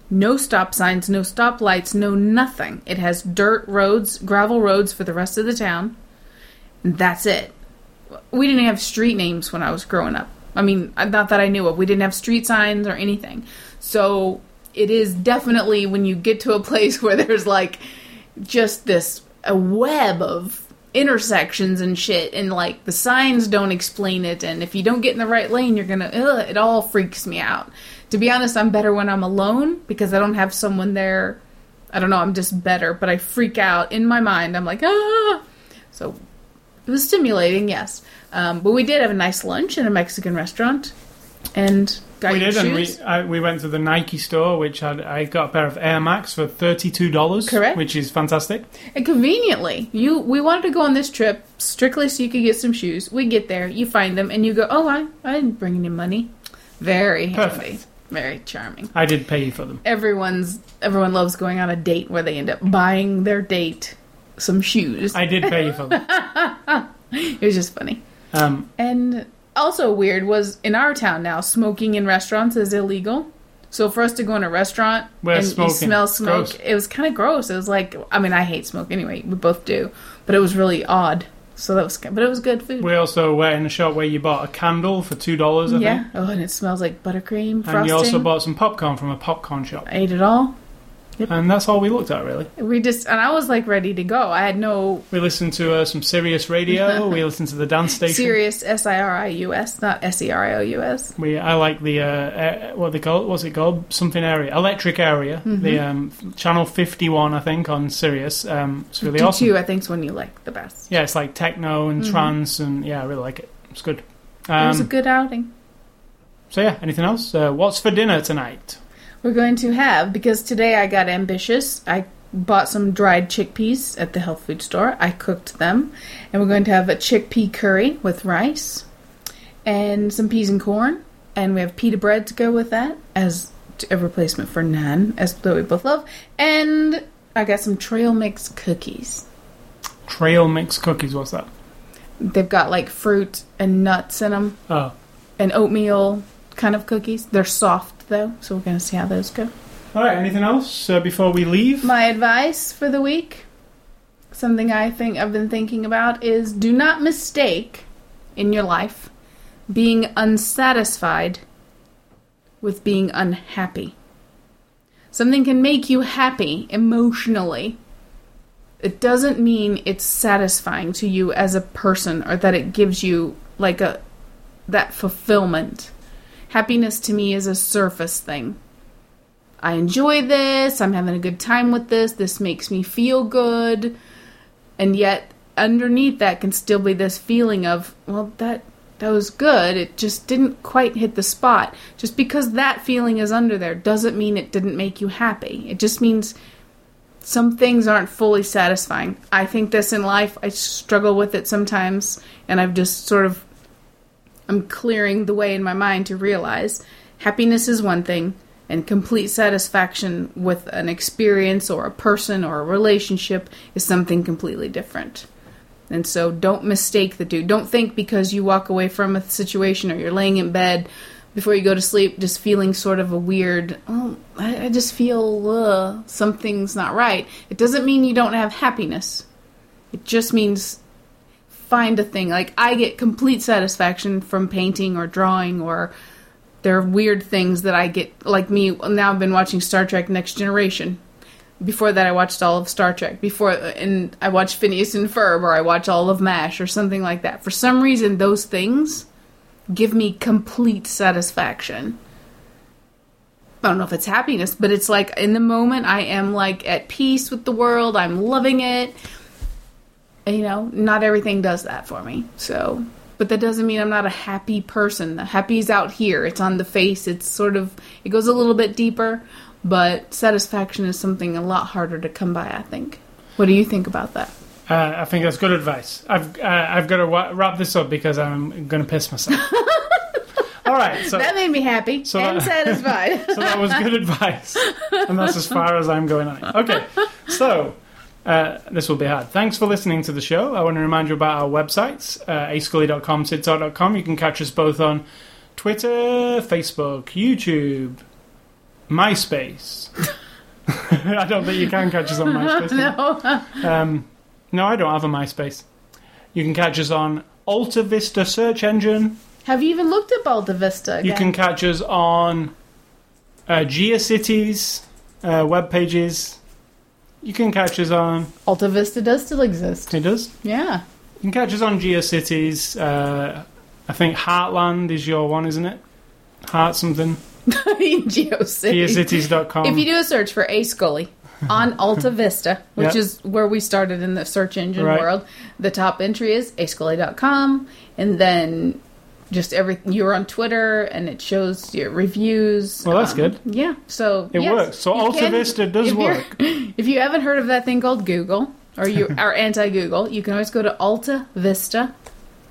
no stop signs, no stop lights, no nothing. It has dirt roads, gravel roads for the rest of the town. And that's it. We didn't have street names when I was growing up. I mean, not that I knew of. We didn't have street signs or anything. So it is definitely when you get to a [LAUGHS] place where there's like just this a web of intersections and shit and like the signs don't explain it and if you don't get in the right lane you're gonna ugh, it all freaks me out. To be honest i'm better when i'm alone because i don't have someone there. I don't know i'm just better but i freak out in my mind. I'm like ah! So it was stimulating yes. Um, but we did have a nice lunch in a mexican restaurant and we did, and we. I, we went to the Nike store, which had I got a pair of Air Max for thirty-two dollars, Correct. which is fantastic. And conveniently, you we wanted to go on this trip strictly so you could get some shoes. We get there, you find them, and you go, "Oh, I I didn't bring any money." Very handy, very charming. I did pay you for them. Everyone's everyone loves going on a date where they end up buying their date some shoes. I did pay you for them. [LAUGHS] it was just funny. Um, And also weird was in our town now, smoking in restaurants is illegal. So for us to go in a restaurant We're and smoking. you smell smoke, Gross. it was kind of gross. It was like, I mean, I hate smoke anyway. We both do, but it was really odd. So that was, but it was good food. we also went in a shop where you bought a candle for two dollars, yeah. think, Oh, and it smells like buttercream frosting. and you also bought some popcorn from a popcorn shop, I ate it all. And that's all we looked at really. We just and I was like ready to go. I had no We listened to uh, some Sirius radio. [LAUGHS] we listened to the dance station. serious S I R I U S, not S E R I O U S. We I like the uh, uh, what they call. What's it called? Something area, electric area. Mm-hmm. The um, channel fifty one, I think, on Sirius. Um, it's really Do awesome. two, I think's one you like the best. Yeah, it's like techno and trance, and yeah, I really like it. It's good. Mm-hmm. it was a Um, good outing. so yeah, anything else? Uh, what's for dinner tonight? We're going to have because today I got ambitious. I bought some dried chickpeas at the health food store. I cooked them, and we're going to have a chickpea curry with rice and some peas and corn, and we have pita bread to go with that as a replacement for naan, as that we both love. And I got some trail mix cookies. Trail mix cookies. What's that? They've got like fruit and nuts in them, Oh, and oatmeal kind of cookies. They're soft though, so we're going to see how those go. all right. Anything else uh, before we leave? My advice for the week, something I think I've been thinking about is do not mistake in your life being unsatisfied with being unhappy. Something can make you happy emotionally. It doesn't mean it's satisfying to you as a person or that it gives you like a that fulfillment. Happiness to me is a surface thing. I enjoy this, I'm having a good time with this, this makes me feel good. And yet, underneath that can still be this feeling of, well, that that was good. It just didn't quite hit the spot. Just because that feeling is under there doesn't mean it didn't make you happy. It just means some things aren't fully satisfying. I think this in life. I struggle with it sometimes, and I've just sort of I'm clearing the way in my mind to realize happiness is one thing, and complete satisfaction with an experience or a person or a relationship is something completely different. And so don't mistake the two. Don't think because you walk away from a situation or you're laying in bed before you go to sleep just feeling sort of a weird, oh, I, I just feel uh, something's not right. It doesn't mean you don't have happiness. It just means find a thing. Like I get complete satisfaction from painting or drawing or there are weird things that I get like me now I've been watching Star Trek Next Generation. Before that I watched all of Star Trek. Before and I watched Phineas and Ferb or I watch all of MASH or something like that. For some reason those things give me complete satisfaction. I don't know if it's happiness, but it's like in the moment I am like at peace with the world. I'm loving it. You know, not everything does that for me. So, but that doesn't mean I'm not a happy person. The happy's out here. It's on the face. It's sort of it goes a little bit deeper, but satisfaction is something a lot harder to come by, I think. What do you think about that? Uh, I think that's good advice. I've uh, I've got to wrap this up because I'm going to piss myself. [LAUGHS] All right, so that made me happy so and that- satisfied. [LAUGHS] so that was good [LAUGHS] advice, and that's as far as I'm going on. Okay, so uh, this will be hard. Thanks for listening to the show. I want to remind you about our websites, uh, ascully.com, sidtalk.com. You can catch us both on Twitter, Facebook, YouTube, MySpace. [LAUGHS] I don't think you can catch us on MySpace. [LAUGHS] no. Um, no, I don't have a MySpace. You can catch us on Alta Vista search engine. Have you even looked at Alta Vista again? You can catch us on uh, GeoCities uh, web pages. You can catch us on. Alta Vista does still exist. It does. Yeah. You can catch us on GeoCities. Uh, I think Heartland is your one, isn't it? Heart something. [LAUGHS] GeoCity. GeoCities.com. If you do a search for A Scully on [LAUGHS] Alta Vista, which Yeah. is where we started in the search engine Right. world, the top entry is ascully.com and then just everything you're on Twitter and it shows your reviews. Well, that's good. Yeah. So It yes, works. So Alta Vista does if work. [LAUGHS] If you haven't heard of that thing called Google or you [LAUGHS] are anti Google, you can always go to Alta Vista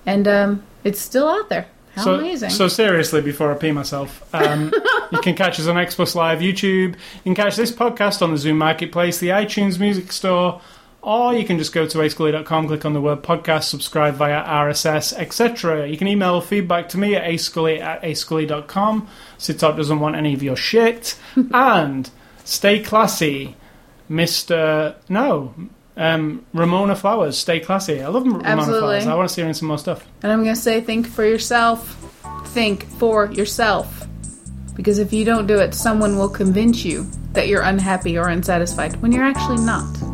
and um, it's still out there. How so, amazing. So seriously, before I pee myself, um, you can catch us on X Plus Live YouTube. You can catch this podcast on the Zune Marketplace, the iTunes Music Store, or you can just go to ascully.com, click on the word podcast, subscribe via RSS, etc. You can email feedback to me at ascully at ascully.com. Sittop doesn't want any of your shit. [LAUGHS] and stay classy, Mr. No. Um, Ramona Flowers, stay classy. I love Ramona Absolutely. Flowers. I want to see her in some more stuff. And I'm going to say, think for yourself. Think for yourself. Because if you don't do it, someone will convince you that you're unhappy or unsatisfied when you're actually not.